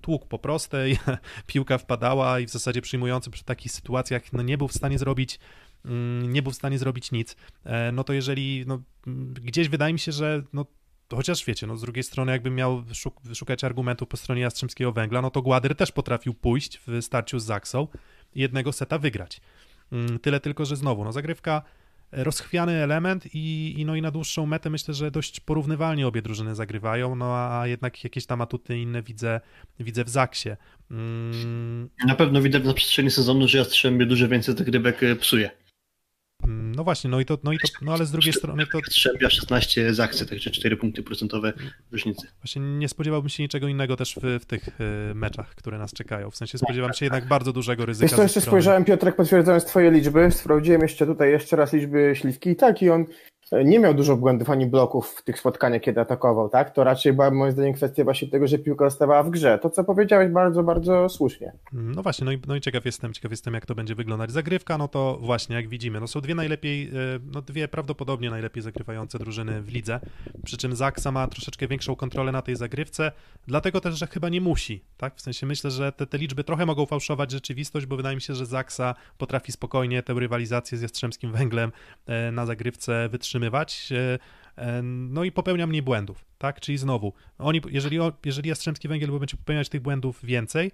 [SPEAKER 3] tłukł po prostej, <laughs> piłka wpadała i w zasadzie przyjmujący przy takich sytuacjach, no nie był w stanie zrobić mm, nie był w stanie zrobić nic, e, no to jeżeli no, mm, gdzieś wydaje mi się, że no, chociaż wiecie, no z drugiej strony jakbym miał szuk szukać argumentów po stronie Jastrzębskiego Węgla, no to Gładyr też potrafił pójść w starciu z Zaksą i jednego seta wygrać. Mm, Tyle tylko, że znowu, no zagrywka e, rozchwiany element i, i, no i na dłuższą metę myślę, że dość porównywalnie obie drużyny zagrywają, no a jednak jakieś tam atuty inne widzę, widzę w Zaksie. Mm,
[SPEAKER 4] Na pewno widać na przestrzeni sezonu, że Jastrzębie dużo więcej zagrywek e, psuje.
[SPEAKER 3] Mm, no właśnie, no i to, no i to, no ale z drugiej strony to,
[SPEAKER 4] Jastrzębia 16 Zaksy, także 4 punkty procentowe różnicy.
[SPEAKER 3] Właśnie nie spodziewałbym się niczego innego też w, w tych y, meczach, które nas czekają. W sensie spodziewam się jednak bardzo dużego ryzyka.
[SPEAKER 5] Wiesz co,
[SPEAKER 3] ze
[SPEAKER 5] jeszcze
[SPEAKER 3] strony-
[SPEAKER 5] spojrzałem, Piotrek, potwierdzając twoje liczby, sprawdziłem jeszcze tutaj jeszcze raz liczby śliwki i tak, i on nie miał dużo błędów ani bloków w tych spotkaniach, kiedy atakował, tak? To raczej była moim zdaniem kwestia właśnie tego, że piłka zostawała w grze. To, co powiedziałeś bardzo, bardzo słusznie.
[SPEAKER 3] No właśnie, no i, no i ciekaw jestem, ciekaw jestem, jak to będzie wyglądać. Zagrywka, no to właśnie, jak widzimy, no są dwie najlepiej, e, no dwie prawdopodobnie najlepiej zagrywające drużyny w lidze, przy czym Zaksa ma troszeczkę większą kontrolę na tej zagrywce, dlatego też, że chyba nie musi, tak? W sensie myślę, że te, te liczby trochę mogą fałszować rzeczywistość, bo wydaje mi się, że Zaksa potrafi spokojnie tę rywalizację z Jastrzębskim Węglem e, na zagrywce wytrzymywać. E, no i popełnia mniej błędów, tak? Czyli znowu, oni, jeżeli, jeżeli Jastrzębski Węgiel będzie popełniać tych błędów więcej,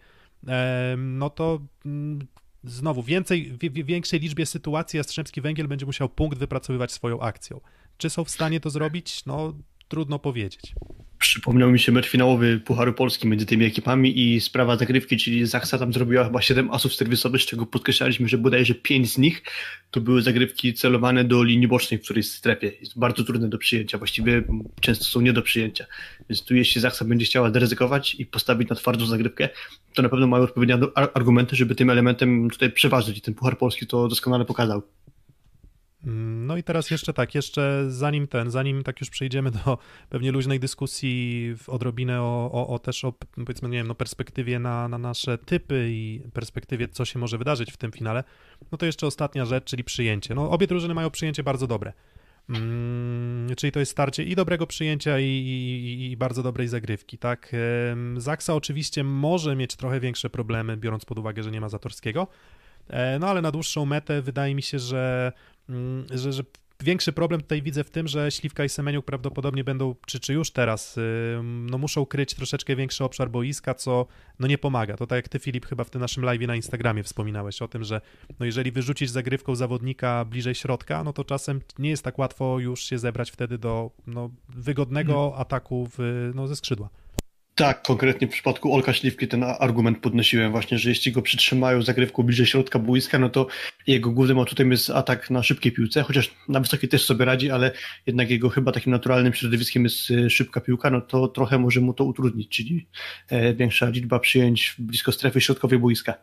[SPEAKER 3] no to mm, znowu więcej, w większej liczbie sytuacji Jastrzębski Węgiel będzie musiał punkt wypracowywać swoją akcją. Czy są w stanie to zrobić? No trudno powiedzieć.
[SPEAKER 4] Przypomniał mi się mecz finałowy Pucharu Polski między tymi ekipami i sprawa zagrywki, czyli Zachsa tam zrobiła chyba 7 asów serwisowych, z czego podkreślaliśmy, że bodajże 5 z nich to były zagrywki celowane do linii bocznej w którejś strefie. Jest bardzo trudne do przyjęcia, właściwie często są nie do przyjęcia. Więc tu jeśli Zachsa będzie chciała deryzykować i postawić na twardą zagrywkę, to na pewno mają odpowiednie argumenty, żeby tym elementem tutaj przeważyć i ten Puchar Polski to doskonale pokazał.
[SPEAKER 3] No i teraz jeszcze tak, jeszcze zanim ten, zanim tak już przejdziemy do pewnie luźnej dyskusji w odrobinę o, o, o też o powiedzmy, nie wiem, no perspektywie na, na nasze typy i perspektywie, co się może wydarzyć w tym finale, no to jeszcze ostatnia rzecz, czyli przyjęcie. No obie drużyny mają przyjęcie bardzo dobre. Hmm, czyli to jest starcie i dobrego przyjęcia, i, i, i, bardzo dobrej zagrywki, tak? Zaksa oczywiście może mieć trochę większe problemy, biorąc pod uwagę, że nie ma Zatorskiego, e, no ale na dłuższą metę wydaje mi się, że Mm, że, że większy problem tutaj widzę w tym, że Śliwka i Semeniuk prawdopodobnie będą, czy, czy już teraz, no muszą kryć troszeczkę większy obszar boiska, co no nie pomaga. To tak jak ty, Filip, chyba w tym naszym live na Instagramie wspominałeś o tym, że no jeżeli wyrzucisz zagrywką zawodnika bliżej środka, no to czasem nie jest tak łatwo już się zebrać wtedy do no, wygodnego hmm. ataku w, no, ze skrzydła.
[SPEAKER 4] Tak, konkretnie w przypadku Olka Śliwki ten argument podnosiłem właśnie, że jeśli go przytrzymają zagrywką bliżej środka boiska, no to jego głównym atutem jest atak na szybkiej piłce, chociaż na wysokiej też sobie radzi, ale jednak jego chyba takim naturalnym środowiskiem jest e, szybka piłka, no to trochę może mu to utrudnić, czyli e, większa liczba przyjęć blisko strefy środkowej boiska.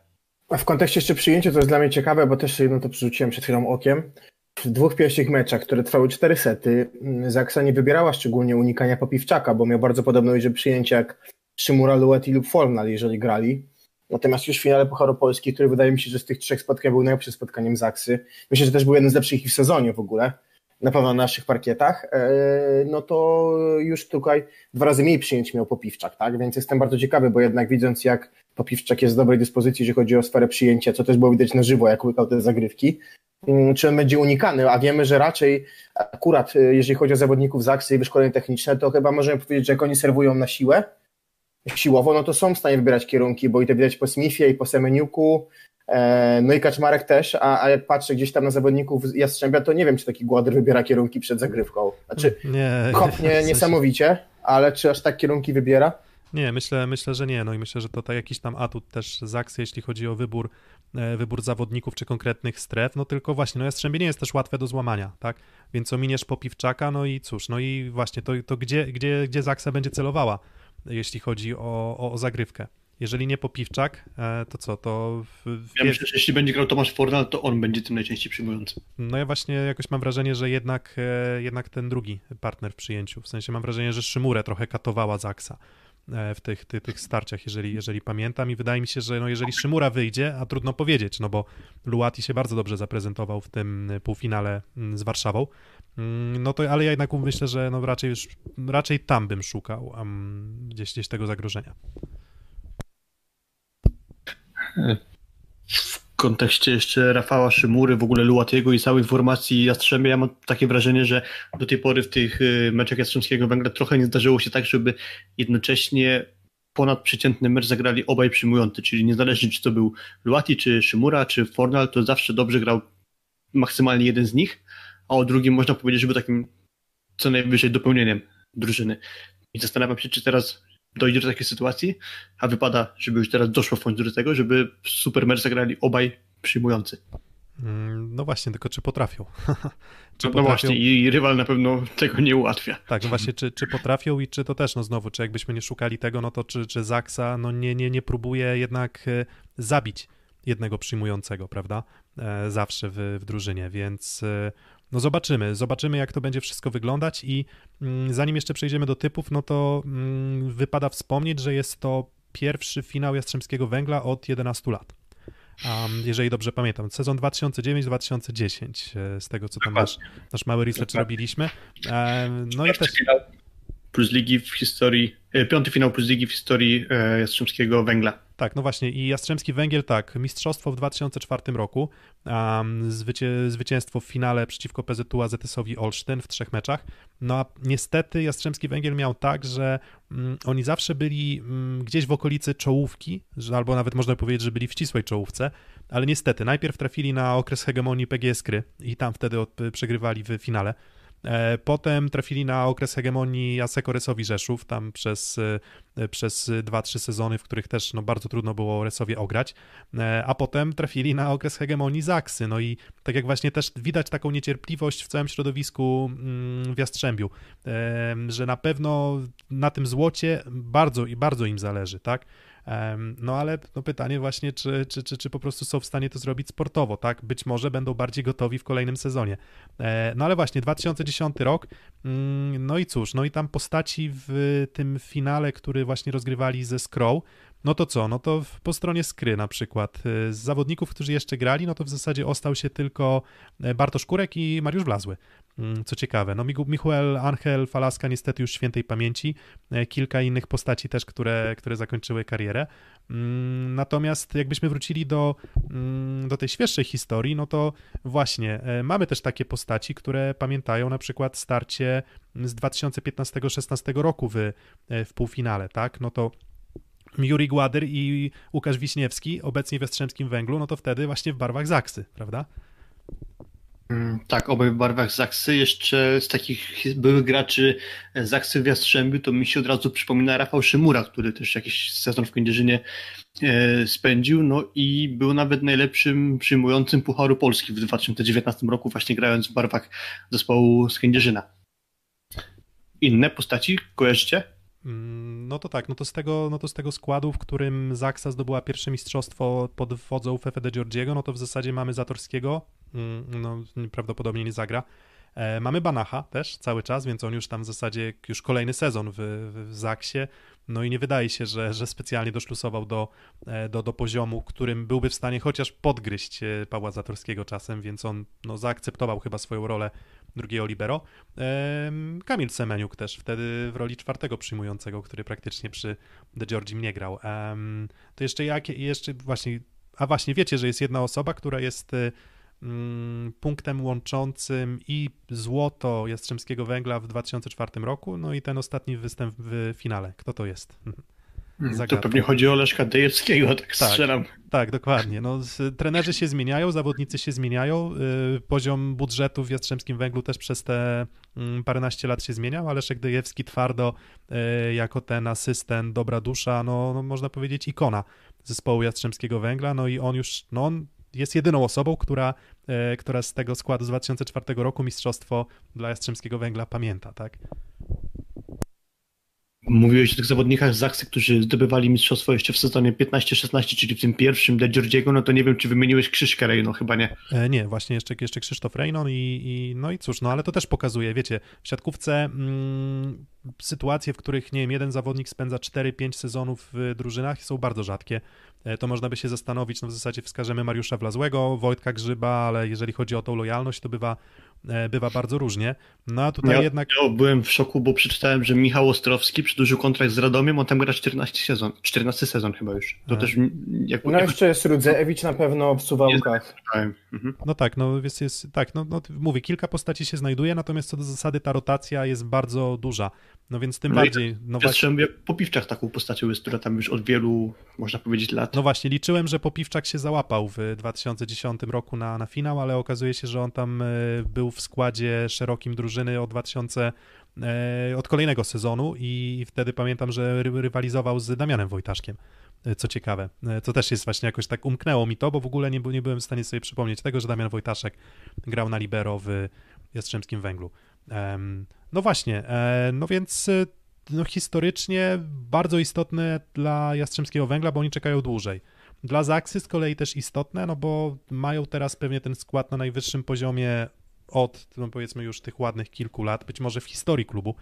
[SPEAKER 5] A w kontekście jeszcze przyjęcia to jest dla mnie ciekawe, bo też jedno to przerzuciłem przed chwilą okiem. W dwóch pierwszych meczach, które trwały cztery sety, mm, Zaksa nie wybierała szczególnie unikania Popiwczaka, bo miał bardzo podobną liczbę przyjęcia jak Szymura, Lueti lub Fornal, jeżeli grali. Natomiast już w finale Pucharu Polski, który wydaje mi się, że z tych trzech spotkań był najlepszym spotkaniem Zaksy, myślę, że też był jeden z lepszych w sezonie w ogóle, na pewno na naszych parkietach, e, no to już tutaj dwa razy mniej przyjęć miał Popiwczak, tak? Więc jestem bardzo ciekawy, bo jednak widząc jak Popiwczak jest w dobrej dyspozycji, jeżeli chodzi o sferę przyjęcia, co też było widać na żywo, jak łykał te zagrywki, Mm, czy on będzie unikany, a wiemy, że raczej akurat y, jeżeli chodzi o zawodników z akcji i wyszkolenie techniczne, to chyba możemy powiedzieć, że jak oni serwują na siłę, siłowo, no to są w stanie wybierać kierunki, bo i to widać po Smithie i po Semeniuku, e, no i Kaczmarek też, a, a jak patrzę gdzieś tam na zawodników Jastrzębia, to nie wiem, czy taki Głodyr wybiera kierunki przed zagrywką. Znaczy, nie, kopnie niesamowicie, ale czy aż tak kierunki wybiera?
[SPEAKER 3] Nie, myślę, myślę, że nie. No i myślę, że to, to jakiś tam atut też z jeśli chodzi o wybór, e, wybór zawodników czy konkretnych stref. No tylko właśnie, no Jastrzębie nie jest też łatwe do złamania, tak? Więc ominiesz Popiwczaka, no i cóż, no i właśnie to, to gdzie, gdzie, gdzie Zaksa będzie celowała, jeśli chodzi o, o, o zagrywkę. Jeżeli nie Popiwczak, e, to co, to...
[SPEAKER 4] W... Ja myślę, że jeśli będzie grał Tomasz Fornal, to on będzie tym najczęściej przyjmujący.
[SPEAKER 3] No ja właśnie jakoś mam wrażenie, że jednak, e, jednak ten drugi partner w przyjęciu, w sensie mam wrażenie, że Szymurę trochę katowała Zaksa E, w tych, tych, tych starciach, jeżeli, jeżeli pamiętam i wydaje mi się, że no jeżeli Szymura wyjdzie, a trudno powiedzieć, no bo Luati się bardzo dobrze zaprezentował w tym półfinale mm, z Warszawą, mm, no to, ale ja jednak myślę, że no raczej już, raczej tam bym szukał um, gdzieś, gdzieś tego zagrożenia.
[SPEAKER 4] E, kontekście jeszcze Rafała Szymury, w ogóle Luatiego i całej formacji Jastrzębia, ja mam takie wrażenie, że do tej pory w tych y, meczach Jastrzębskiego Węgla trochę nie zdarzyło się tak, żeby jednocześnie ponadprzeciętny mecz zagrali obaj przyjmujący, czyli niezależnie czy to był Luati, czy Szymura, czy Fornal, to zawsze dobrze grał maksymalnie jeden z nich, a o drugim można powiedzieć, że był takim co najwyżej dopełnieniem drużyny. I zastanawiam się, czy teraz dojdzie do takiej sytuacji, a wypada, żeby już teraz doszło w końcu do tego, żeby super mecz zagrali obaj przyjmujący.
[SPEAKER 3] Mm, no właśnie, tylko czy potrafią? <laughs>
[SPEAKER 4] czy no, potrafią... no, właśnie, i rywal na pewno tego nie ułatwia.
[SPEAKER 3] Tak, no właśnie, czy, czy potrafią i czy to też, no znowu, czy jakbyśmy nie szukali tego, no to czy, czy Zaksa no nie, nie, nie próbuje jednak e, zabić jednego przyjmującego, prawda? E, zawsze w, w drużynie, więc e, No zobaczymy, zobaczymy jak to będzie wszystko wyglądać i mm, zanim jeszcze przejdziemy do typów, no to mm, wypada wspomnieć, że jest to pierwszy finał Jastrzębskiego Węgla od 11 lat. Um, jeżeli dobrze pamiętam, sezon 2009-2010, e, z tego co tam nasz, nasz mały research
[SPEAKER 4] Dokładnie.
[SPEAKER 3] robiliśmy. Um, no i też,
[SPEAKER 4] finał plus ligi w historii, e, piąty finał plus w historii e, Jastrzębskiego Węgla.
[SPEAKER 3] tak, no właśnie i Jastrzębski Węgiel, tak, mistrzostwo w 2004 roku, um, zwycię, zwycięstwo w finale przeciwko PZU AZS-owi Olsztyn w trzech meczach, no a niestety Jastrzębski Węgiel miał tak, że mm, oni zawsze byli mm, gdzieś w okolicy czołówki, że, albo nawet można powiedzieć, że byli w ścisłej czołówce, ale niestety najpierw trafili na okres hegemonii PGS Kry i tam wtedy od, przegrywali w finale. E, Potem trafili na okres hegemonii Aseko Resowi Rzeszów, tam przez, e, przez 2-3 sezony, w których też no, bardzo trudno było Resowie ograć, E, a potem trafili na okres hegemonii Zaksy. No i tak jak właśnie też widać taką niecierpliwość w całym środowisku mm, w Jastrzębiu, że na pewno na tym złocie bardzo i bardzo im zależy, tak? No ale no pytanie właśnie, czy, czy, czy, czy po prostu są w stanie to zrobić sportowo, tak? Być może będą bardziej gotowi w kolejnym sezonie. E, No ale właśnie, 2010 rok, mm, no i cóż, no i tam postaci w tym finale, który właśnie rozgrywali ze Skrow, no to co? No to po stronie Skry na przykład. e, Z zawodników, którzy jeszcze grali, no to w zasadzie ostał się tylko e, Bartosz Kurek i Mariusz Wlazły. Mm, Co ciekawe, no Michael Angel Falaska niestety już świętej pamięci, e, kilka innych postaci też, które, które zakończyły karierę. Mm, Natomiast jakbyśmy wrócili do, mm, do tej świeższej historii, no to właśnie e, mamy też takie postaci, które pamiętają na przykład starcie z 2015-16 roku w, w półfinale, tak? No to Juri Gładyr i Łukasz Wiśniewski, obecnie w Jastrzębskim Węglu, no to wtedy właśnie w barwach Zaksy, prawda?
[SPEAKER 4] Mm, Tak, obaj w barwach Zaksy. Jeszcze z takich byłych graczy Zaksy w Jastrzębiu to mi się od razu przypomina Rafał Szymura, który też jakiś sezon w Kędzierzynie e, spędził, no i był nawet najlepszym przyjmującym Pucharu Polski w 2019 roku, właśnie grając w barwach zespołu z Kędzierzyna. Inne postaci kojarzycie?
[SPEAKER 3] Mm, No to tak, no to z tego, no to z tego składu, w którym Zaksa zdobyła pierwsze mistrzostwo pod wodzą Fefe de Giorgiego, no to w zasadzie mamy Zatorskiego, mm, no prawdopodobnie nie zagra. E, Mamy Banacha też cały czas, więc on już tam w zasadzie już kolejny sezon w, w Zaksie. No i nie wydaje się, że, że specjalnie doszlusował do, e, do, do poziomu, którym byłby w stanie chociaż podgryźć e, Pawła Zatorskiego czasem, więc on no, zaakceptował chyba swoją rolę drugiego libero. Kamil Semeniuk też wtedy w roli czwartego przyjmującego, który praktycznie przy The Georgim nie grał. To jeszcze jakie, jeszcze właśnie, a właśnie wiecie, że jest jedna osoba, która jest mm, punktem łączącym i złoto Jastrzębskiego Węgla w 2004 roku, no i ten ostatni występ w finale. Kto to jest?
[SPEAKER 4] To
[SPEAKER 3] Zagadka.
[SPEAKER 4] pewnie chodzi o Leszka Dejewskiego, tak,
[SPEAKER 3] Tak.
[SPEAKER 4] strzelam.
[SPEAKER 3] Tak, dokładnie. No, trenerzy się zmieniają, zawodnicy się zmieniają. y, Poziom budżetu w Jastrzębskim Węglu też przez te mm, paręnaście lat się zmieniał, ale Leszek Dejewski twardo y, jako ten asystent, dobra dusza, no, no można powiedzieć ikona zespołu Jastrzębskiego Węgla, no i on już, no on jest jedyną osobą, która, y, która z tego składu z 2004 roku mistrzostwo dla Jastrzębskiego Węgla pamięta, tak?
[SPEAKER 4] Mówiłeś o tych zawodnikach z Zaksy, którzy zdobywali mistrzostwo jeszcze w sezonie 15-16, czyli w tym pierwszym dla Georgiego, no to nie wiem, czy wymieniłeś Krzyżka Rejno, chyba nie.
[SPEAKER 3] E, Nie, właśnie jeszcze, jeszcze Krzysztof Rejnon i, i no i cóż, no ale to też pokazuje, wiecie, w siatkówce mm, sytuacje, w których, nie wiem, jeden zawodnik spędza 4-5 sezonów w drużynach są bardzo rzadkie. E, To można by się zastanowić, no w zasadzie wskażemy Mariusza Wlazłego, Wojtka Grzyba, ale jeżeli chodzi o tą lojalność, to bywa, bywa bardzo różnie. No a tutaj
[SPEAKER 4] Ja,
[SPEAKER 3] jednak...
[SPEAKER 4] ja byłem w szoku, bo przeczytałem, że Michał Ostrowski przedłużył kontrakt z Radomiem, on tam gra 14 sezon, 14 sezon chyba już. To
[SPEAKER 3] A.
[SPEAKER 4] też mm, jak
[SPEAKER 5] No jeszcze jest Rudzewicz na pewno w Suwałkach.
[SPEAKER 4] czytałem. Mhm.
[SPEAKER 3] No tak, no więc jest, tak, no, no mówię, kilka postaci się znajduje, natomiast co do zasady ta rotacja jest bardzo duża, no więc tym
[SPEAKER 4] No
[SPEAKER 3] bardziej, no właśnie...
[SPEAKER 4] Jastrzębiu po piwczach taką postacią jest, która tam już od wielu, można powiedzieć, lat.
[SPEAKER 3] No właśnie, liczyłem, że Popiwczak się załapał w 2010 roku na, na finał, ale okazuje się, że on tam e, był w składzie szerokim drużyny od 2000, e, od kolejnego sezonu i wtedy pamiętam, że ry- rywalizował z Damianem Wojtaszkiem. E, Co ciekawe, E, to też jest właśnie jakoś tak umknęło mi to, bo w ogóle nie, nie byłem w stanie sobie przypomnieć tego, że Damian Wojtaszek grał na libero w Jastrzębskim Węglu. No właśnie, e, no więc e, no historycznie bardzo istotne dla Jastrzębskiego Węgla, bo oni czekają dłużej. Dla Zaksy z kolei też istotne, no bo mają teraz pewnie ten skład na najwyższym poziomie od, no powiedzmy już tych ładnych kilku lat, być może w historii klubu,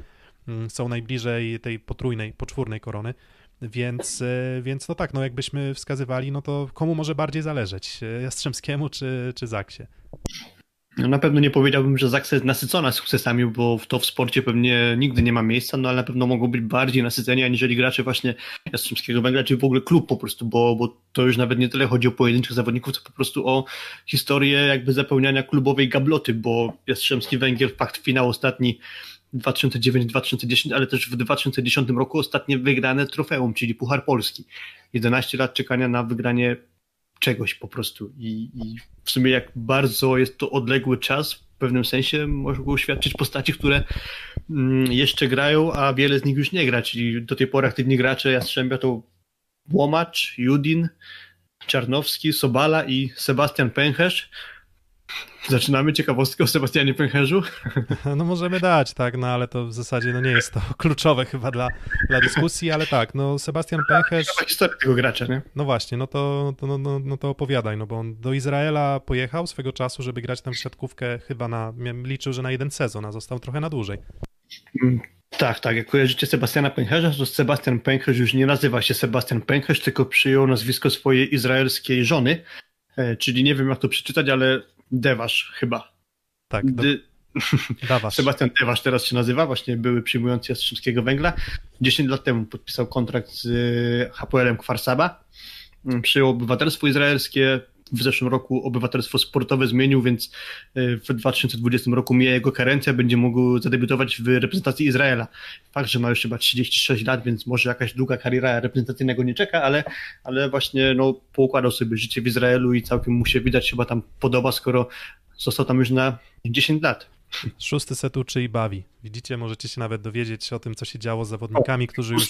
[SPEAKER 3] mm, są najbliżej tej potrójnej, poczwórnej korony, więc, e, więc no tak, no jakbyśmy wskazywali, no to komu może bardziej zależeć, e, Jastrzębskiemu czy, czy Zaksie?
[SPEAKER 4] No na pewno nie powiedziałbym, że jest nasycona sukcesami, bo to w sporcie pewnie nigdy nie ma miejsca, no ale na pewno mogą być bardziej nasyceni aniżeli gracze właśnie Jastrzębskiego Węgla, czy w ogóle klub po prostu, bo, bo to już nawet nie tyle chodzi o pojedynczych zawodników, co po prostu o historię jakby zapełniania klubowej gabloty, bo Jastrzębski Węgiel fakt finał ostatni 2009-2010, ale też w 2010 roku ostatnie wygrane trofeum, czyli Puchar Polski. 11 lat czekania na wygranie czegoś po prostu. I, i w sumie jak bardzo jest to odległy czas, w pewnym sensie mogą świadczyć postaci, które mm, jeszcze grają, a wiele z nich już nie gra, czyli do tej pory aktywni gracze Jastrzębia to Łomacz, Judin, Czarnowski, Sobala i Sebastian Pęcherz, Zaczynamy ciekawostkę o Sebastianie Pęcherzu? <laughs>
[SPEAKER 3] No możemy dać, tak, no ale to w zasadzie no nie jest to <laughs> kluczowe chyba dla, dla dyskusji, ale tak, no Sebastian Pęcherz...
[SPEAKER 4] Historia tego gracza, nie?
[SPEAKER 3] No właśnie, no to, to, no, no, no to opowiadaj, no bo on do Izraela pojechał swego czasu, żeby grać tam w siatkówkę chyba na, liczył, że na jeden sezon, a został trochę na dłużej.
[SPEAKER 4] Mm, tak, tak. Jak kojarzycie Sebastiana Pęcherza, to Sebastian Pęcherz już nie nazywa się Sebastian Pęcherz, tylko przyjął nazwisko swojej izraelskiej żony, e, czyli nie wiem jak to przeczytać, ale Dewasz chyba.
[SPEAKER 3] Tak. Do...
[SPEAKER 4] Dawasz. <laughs> Sebastian Dewasz teraz się nazywa, właśnie były przyjmujący Jastrzębskiego Węgla. 10 lat temu podpisał kontrakt z e, Hapoelem Kwarsaba. Mm, przyjął obywatelstwo izraelskie, w zeszłym roku obywatelstwo sportowe zmienił, więc e, w 2020 roku mija jego karencja, będzie mógł zadebiutować w reprezentacji Izraela. Fakt, że ma już chyba 36 lat, więc może jakaś długa kariera reprezentacyjnego nie czeka, ale, ale właśnie no, poukładał sobie życie w Izraelu i całkiem mu się widać chyba tam podoba, skoro został tam już na 10 lat.
[SPEAKER 3] Szósty set uczy i bawi. Widzicie, możecie się nawet dowiedzieć o tym, co się działo z zawodnikami, którzy już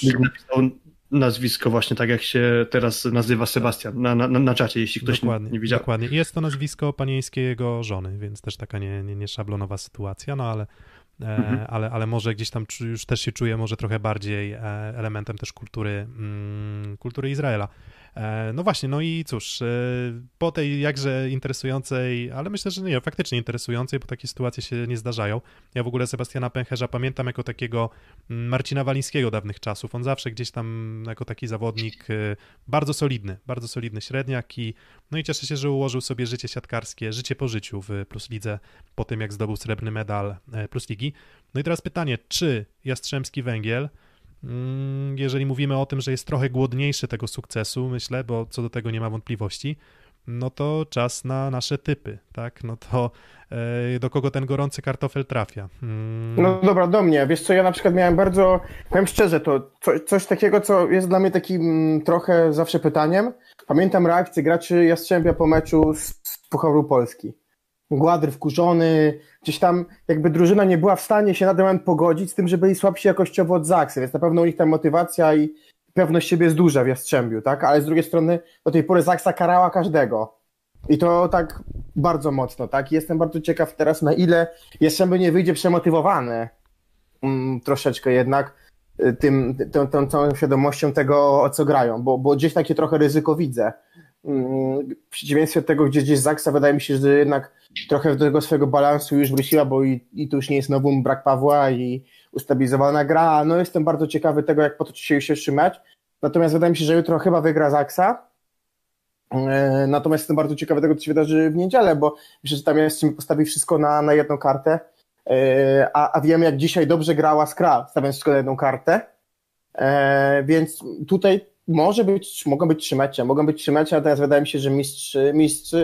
[SPEAKER 4] nazwisko właśnie tak jak się teraz nazywa Sebastian na, na, na czacie, jeśli ktoś
[SPEAKER 3] dokładnie,
[SPEAKER 4] nie, nie widział.
[SPEAKER 3] Dokładnie. I jest to nazwisko panieńskiej jego żony, więc też taka nie, nie, nie szablonowa sytuacja, no ale, e, mhm. ale, ale może gdzieś tam już też się czuje może trochę bardziej e, elementem też kultury, mm, kultury Izraela. E, no właśnie, no i cóż, e, po tej jakże interesującej, ale myślę, że nie, faktycznie interesującej, bo takie sytuacje się nie zdarzają. Ja w ogóle Sebastiana Pęcherza pamiętam jako takiego mm, Marcina Walińskiego dawnych czasów. On zawsze gdzieś tam jako taki zawodnik e, bardzo solidny, bardzo solidny średniak i no i cieszę się, że ułożył sobie życie siatkarskie, życie po życiu w Plus Lidze po tym, jak zdobył srebrny medal Plus Ligi. No i teraz pytanie, czy Jastrzębski Węgiel jeżeli mówimy o tym, że jest trochę głodniejszy tego sukcesu, myślę, bo co do tego nie ma wątpliwości, no to czas na nasze typy, tak? No to e, do kogo ten gorący kartofel trafia?
[SPEAKER 5] Hmm. No dobra, do mnie. Wiesz co, ja na przykład miałem bardzo, powiem szczerze, to co, coś takiego, co jest dla mnie takim mm, trochę zawsze pytaniem. Pamiętam reakcję graczy Jastrzębia po meczu z Pucharu Polski. Gładr wkurzony, gdzieś tam jakby drużyna nie była w stanie się na ten moment pogodzić z tym, że byli słabsi jakościowo od Zaksy, więc na pewno u nich ta motywacja i pewność siebie jest duża w Jastrzębiu, tak? Ale z drugiej strony do tej pory Zaksa karała każdego. I to tak bardzo mocno, tak? Jestem bardzo ciekaw teraz, na ile Jastrzębiu nie wyjdzie przemotywowany mm, troszeczkę jednak y, tym, tą, tą całą świadomością tego, o co grają, bo, bo gdzieś takie trochę ryzyko widzę. W przeciwieństwie do tego, gdzie gdzieś Zaksa wydaje mi się, że jednak trochę do tego swojego balansu już wróciła, bo i, i tu już nie jest nowym brak Pawła i ustabilizowana gra. No jestem bardzo ciekawy tego, jak potoczy się dzisiejszy mecz. Natomiast wydaje mi się, że jutro chyba wygra Zaksa. E, natomiast jestem bardzo ciekawy tego, co się wydarzy w niedzielę, bo myślę, że tam jest postawi wszystko na, na jedną kartę. E, a, a wiemy, jak dzisiaj dobrze grała Skra, stawiając wszystko na jedną kartę. E, więc tutaj może być, mogą być trzy mecze, mogą być trzy mecze, natomiast wydaje mi się, że mistrz, mistrz,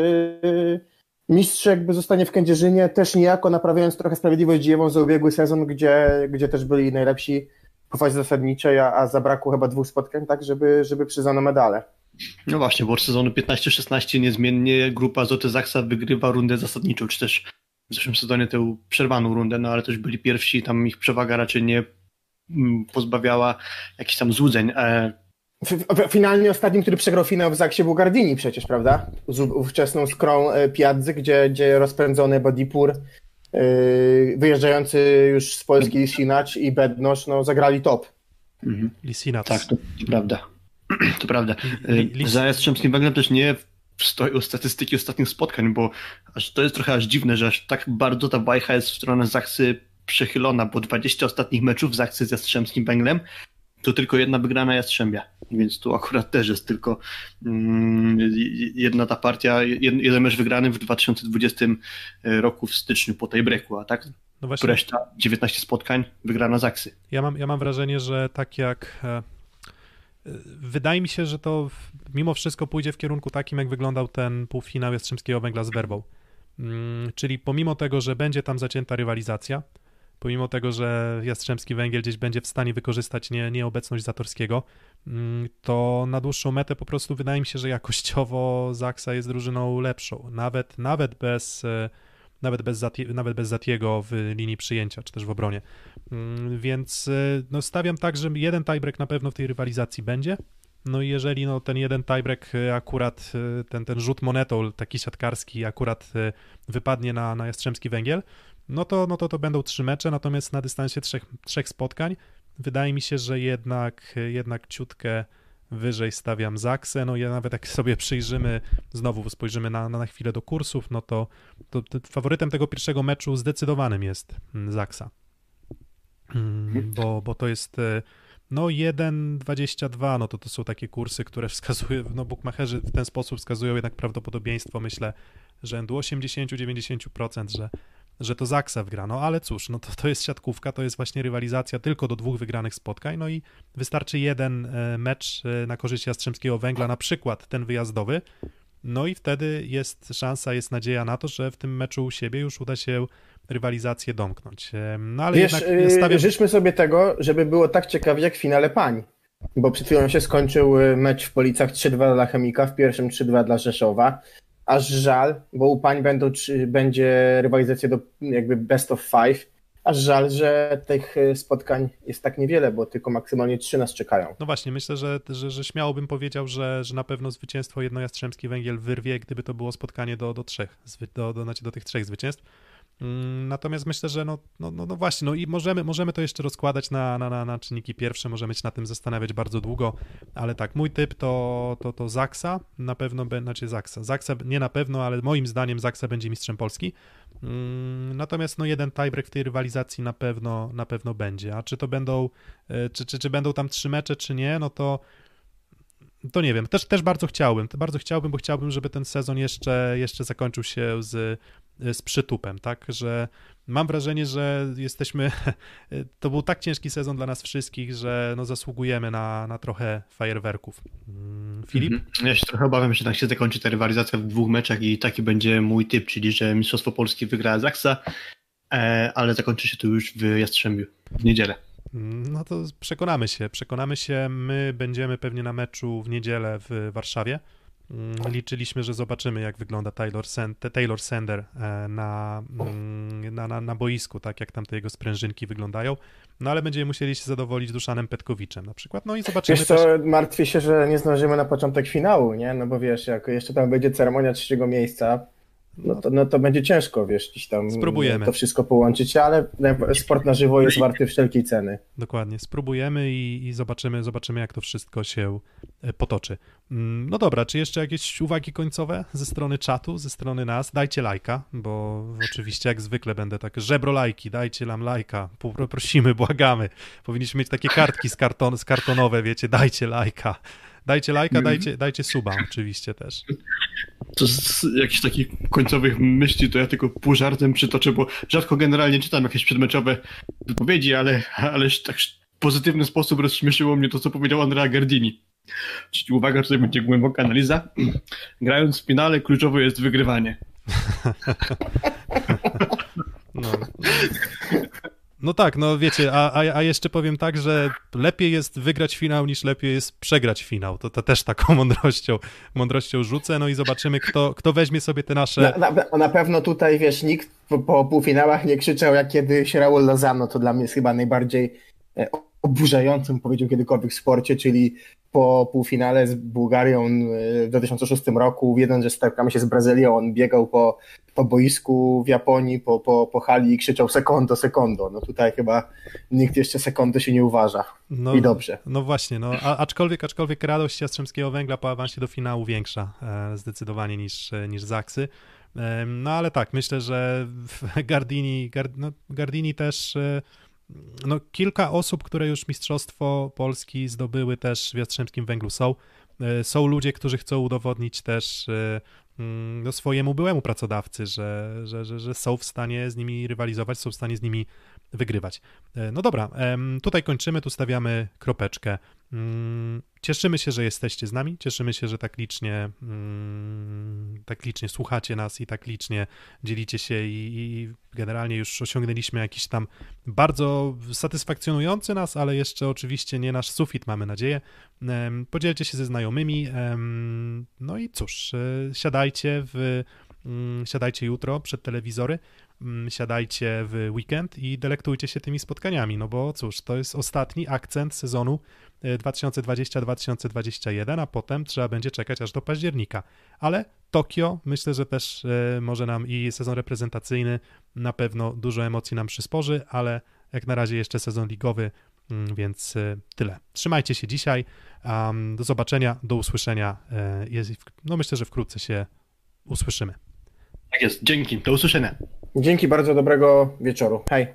[SPEAKER 5] mistrz jakby zostanie w Kędzierzynie też niejako naprawiając trochę sprawiedliwość dziejową za ubiegły sezon, gdzie, gdzie też byli najlepsi po fazie zasadniczej, a, a zabrakło chyba dwóch spotkań, tak, żeby, żeby przyznano medale.
[SPEAKER 4] No właśnie, bo od sezonu 15-16 niezmiennie grupa Zoty Zaksa wygrywa rundę zasadniczą, czy też w zeszłym sezonie tę przerwaną rundę, no ale też byli pierwsi, tam ich przewaga raczej nie mm, pozbawiała jakichś tam złudzeń. E,
[SPEAKER 5] Finalnie ostatnim, który przegrał finał w Zaksie był Gardini przecież, prawda? Z ówczesną skrą e, Piazzy, gdzie, gdzie rozpędzony Bodipur, yy, wyjeżdżający już z Polski Lisinacz i Bednosz, no, zagrali top.
[SPEAKER 3] Mhm.
[SPEAKER 4] Tak, to, to prawda. <clears throat> To prawda. Li, Za Jastrzębskim Węglem też nie stoją statystyki ostatnich spotkań, bo aż to jest trochę aż dziwne, że aż tak bardzo ta bajka jest w stronę Zachsy przechylona, bo 20 ostatnich meczów Zachsy z Jastrzębskim Węglem to tylko jedna wygrana Jastrzębia, więc tu akurat też jest tylko mm, jedna ta partia, jeden mecz wygrany w 2020 roku w styczniu po tej breaku, a tak no właśnie, reszta 19 spotkań wygrana Zaksy.
[SPEAKER 3] Ja mam, ja mam wrażenie, że tak jak e, wydaje mi się, że to mimo wszystko pójdzie w kierunku takim, jak wyglądał ten półfinał Jastrzębskiego Węgla z Werbą. Mm, czyli pomimo tego, że będzie tam zacięta rywalizacja, pomimo tego, że Jastrzębski Węgiel gdzieś będzie w stanie wykorzystać nie, nieobecność Zatorskiego, mm, to na dłuższą metę po prostu wydaje mi się, że jakościowo Zaksa jest drużyną lepszą. Nawet, nawet bez e, nawet bez, Zatie, nawet bez Zatiego w linii przyjęcia, czy też w obronie. Mm, więc e, no, stawiam tak, że jeden tiebreak na pewno w tej rywalizacji będzie. No i jeżeli no, ten jeden tiebreak e, akurat, ten, ten rzut monetą taki siatkarski akurat wypadnie na, na Jastrzębski Węgiel, no to, no to to będą trzy mecze, natomiast na dystansie trzech, trzech spotkań. Wydaje mi się, że jednak, jednak ciutkę wyżej stawiam Zaksę, no i nawet jak sobie przyjrzymy, znowu spojrzymy na, na chwilę do kursów, no to, to, to faworytem tego pierwszego meczu zdecydowanym jest mm, Zaksa, mm, bo, bo to jest e, no 1,22, no to to są takie kursy, które wskazują, no bookmacherzy w ten sposób wskazują jednak prawdopodobieństwo, myślę, rzędu 80-90%, że że to Zaksa wgra. No ale cóż, no to, to jest siatkówka, to jest właśnie rywalizacja tylko do dwóch wygranych spotkań, no i wystarczy jeden e, mecz e, na korzyść Jastrzębskiego Węgla, na przykład ten wyjazdowy, no i wtedy jest szansa, jest nadzieja na to, że w tym meczu u siebie już uda się rywalizację domknąć. E, no ale
[SPEAKER 5] Wiesz, jednak ja stawiam... życzmy sobie tego, żeby było tak ciekawie jak w finale pań. Bo przed chwilą się skończył mecz w Policach 3-2 dla Chemika, w pierwszym 3-2 dla Rzeszowa aż żal, bo u pań będą, czy, będzie rywalizacja do jakby best of five, aż żal, że tych e, spotkań jest tak niewiele, bo tylko maksymalnie trzy nas czekają.
[SPEAKER 3] No właśnie, myślę, że, że, że śmiało bym powiedział, że, że na pewno zwycięstwo jednojastrzębski węgiel wyrwie, gdyby to było spotkanie do, do trzech, do, do, znaczy do tych trzech zwycięstw. Mm, natomiast myślę, że no, no, no, no, właśnie, no i możemy, możemy to jeszcze rozkładać na, na, na, na czynniki pierwsze, możemy się na tym zastanawiać bardzo długo, ale tak, mój typ to, to, to Zaksa, na pewno, znaczy Zaksa, Zaksa nie na pewno, ale moim zdaniem Zaksa będzie mistrzem Polski, mm, natomiast no jeden tiebreak w tej rywalizacji na pewno, na pewno będzie, a czy to będą, e, czy, czy, czy będą tam trzy mecze, czy nie, no to to nie wiem, też, też bardzo chciałbym, bardzo chciałbym, bo chciałbym, żeby ten sezon jeszcze, jeszcze zakończył się z z przytupem, tak, że mam wrażenie, że jesteśmy, <laughs> to był tak ciężki sezon dla nas wszystkich, że no zasługujemy na, na trochę fajerwerków. Mm, Filip? Mhm.
[SPEAKER 4] Ja się trochę obawiam, że tak się zakończy ta rywalizacja w dwóch meczach i taki będzie mój typ, czyli że Mistrzostwo Polski wygra Zaksa, e, ale zakończy się to już w Jastrzębiu w niedzielę.
[SPEAKER 3] Mm, no to przekonamy się, przekonamy się, my będziemy pewnie na meczu w niedzielę w Warszawie, liczyliśmy, że zobaczymy, jak wygląda Taylor, Sand, Taylor Sander e, na, mm, na, na, na, boisku, tak jak tam te jego sprężynki wyglądają. No ale będziemy musieli się zadowolić Duszanem Petkowiczem na przykład. No i zobaczymy.
[SPEAKER 5] Wiesz co, też... martwię się, że nie zdążymy na początek finału, nie? No bo wiesz, jak jeszcze tam będzie ceremonia trzeciego miejsca, no to, no to będzie ciężko, wiesz, gdzieś tam
[SPEAKER 3] spróbujemy.
[SPEAKER 5] to wszystko połączyć, ale sport na żywo jest warty wszelkiej ceny.
[SPEAKER 3] Dokładnie, spróbujemy i, i zobaczymy, zobaczymy, jak to wszystko się e, potoczy. Mm, no dobra, czy jeszcze jakieś uwagi końcowe ze strony czatu, ze strony nas? Dajcie lajka, bo oczywiście jak zwykle będę tak, żebro lajki, dajcie nam lajka, prosimy, błagamy. Powinniśmy mieć takie kartki z, karton, z kartonowe, wiecie, dajcie lajka. Dajcie lajka, mhm. dajcie, dajcie suba oczywiście też.
[SPEAKER 4] To z jakichś takich końcowych myśli to ja tylko pół żartem przytoczę, bo rzadko generalnie czytam jakieś przedmeczowe wypowiedzi, ale, ale tak w pozytywny sposób rozśmieszyło mnie to, co powiedział Andrea Gardini. Czyli uwaga, tutaj będzie głęboka analiza. Grając w finale kluczowe jest wygrywanie. <laughs>
[SPEAKER 3] No. No tak, no wiecie, a, a, a jeszcze powiem tak, że lepiej jest wygrać finał niż lepiej jest przegrać finał. To, to też taką <laughs> mądrością, mądrością rzucę, no i zobaczymy, kto, kto weźmie sobie te nasze...
[SPEAKER 5] Na, na, na pewno tutaj, wiesz, nikt po, po półfinałach nie krzyczał jak kiedyś Raul Lozano, to dla mnie jest chyba najbardziej e, oburzającym, powiedział kiedykolwiek w sporcie, czyli po półfinale z Bułgarią e, w 2006 roku, wiedząc, że spotkamy się z Brazylią, on biegał po, po boisku w Japonii, po, po, po hali i krzyczał sekondo, sekondo. No tutaj chyba nikt jeszcze sekundy się nie uważa.
[SPEAKER 3] No,
[SPEAKER 5] I dobrze.
[SPEAKER 3] No właśnie, no, a, aczkolwiek, aczkolwiek radość Jastrzębskiego Węgla po awansie do finału większa e, zdecydowanie niż, e, niż Zaksy. E, no ale tak, myślę, że Gardini, Gard, no, Gardini też no, kilka osób, które już Mistrzostwo Polski zdobyły też w Jastrzębskim Węglu są. E, Są ludzie, którzy chcą udowodnić też e, mm, no, swojemu byłemu pracodawcy, że, że, że, że są w stanie z nimi rywalizować, są w stanie z nimi wygrywać. E, No dobra, tutaj kończymy, tu stawiamy kropeczkę. Mm, Cieszymy się, że jesteście z nami, cieszymy się, że tak licznie, mm, tak licznie słuchacie nas i tak licznie dzielicie się i, i generalnie już osiągnęliśmy jakiś tam bardzo satysfakcjonujący nas, ale jeszcze oczywiście nie nasz sufit, mamy nadzieję. Podzielcie się ze znajomymi. No i cóż, e, siadajcie w mm, siadajcie jutro przed telewizory, siadajcie w weekend i delektujcie się tymi spotkaniami, no bo cóż, to jest ostatni akcent sezonu e, 2020-2021, a potem trzeba będzie czekać aż do października. Ale Tokio myślę, że też e, może nam i sezon reprezentacyjny na pewno dużo emocji nam przysporzy, ale jak na razie jeszcze sezon ligowy, mm, więc e, tyle. Trzymajcie się dzisiaj. Do zobaczenia, do usłyszenia. E, no myślę, że wkrótce się usłyszymy.
[SPEAKER 4] Tak jest, dzięki, do usłyszenia.
[SPEAKER 5] Dzięki bardzo, dobrego wieczoru. Hej.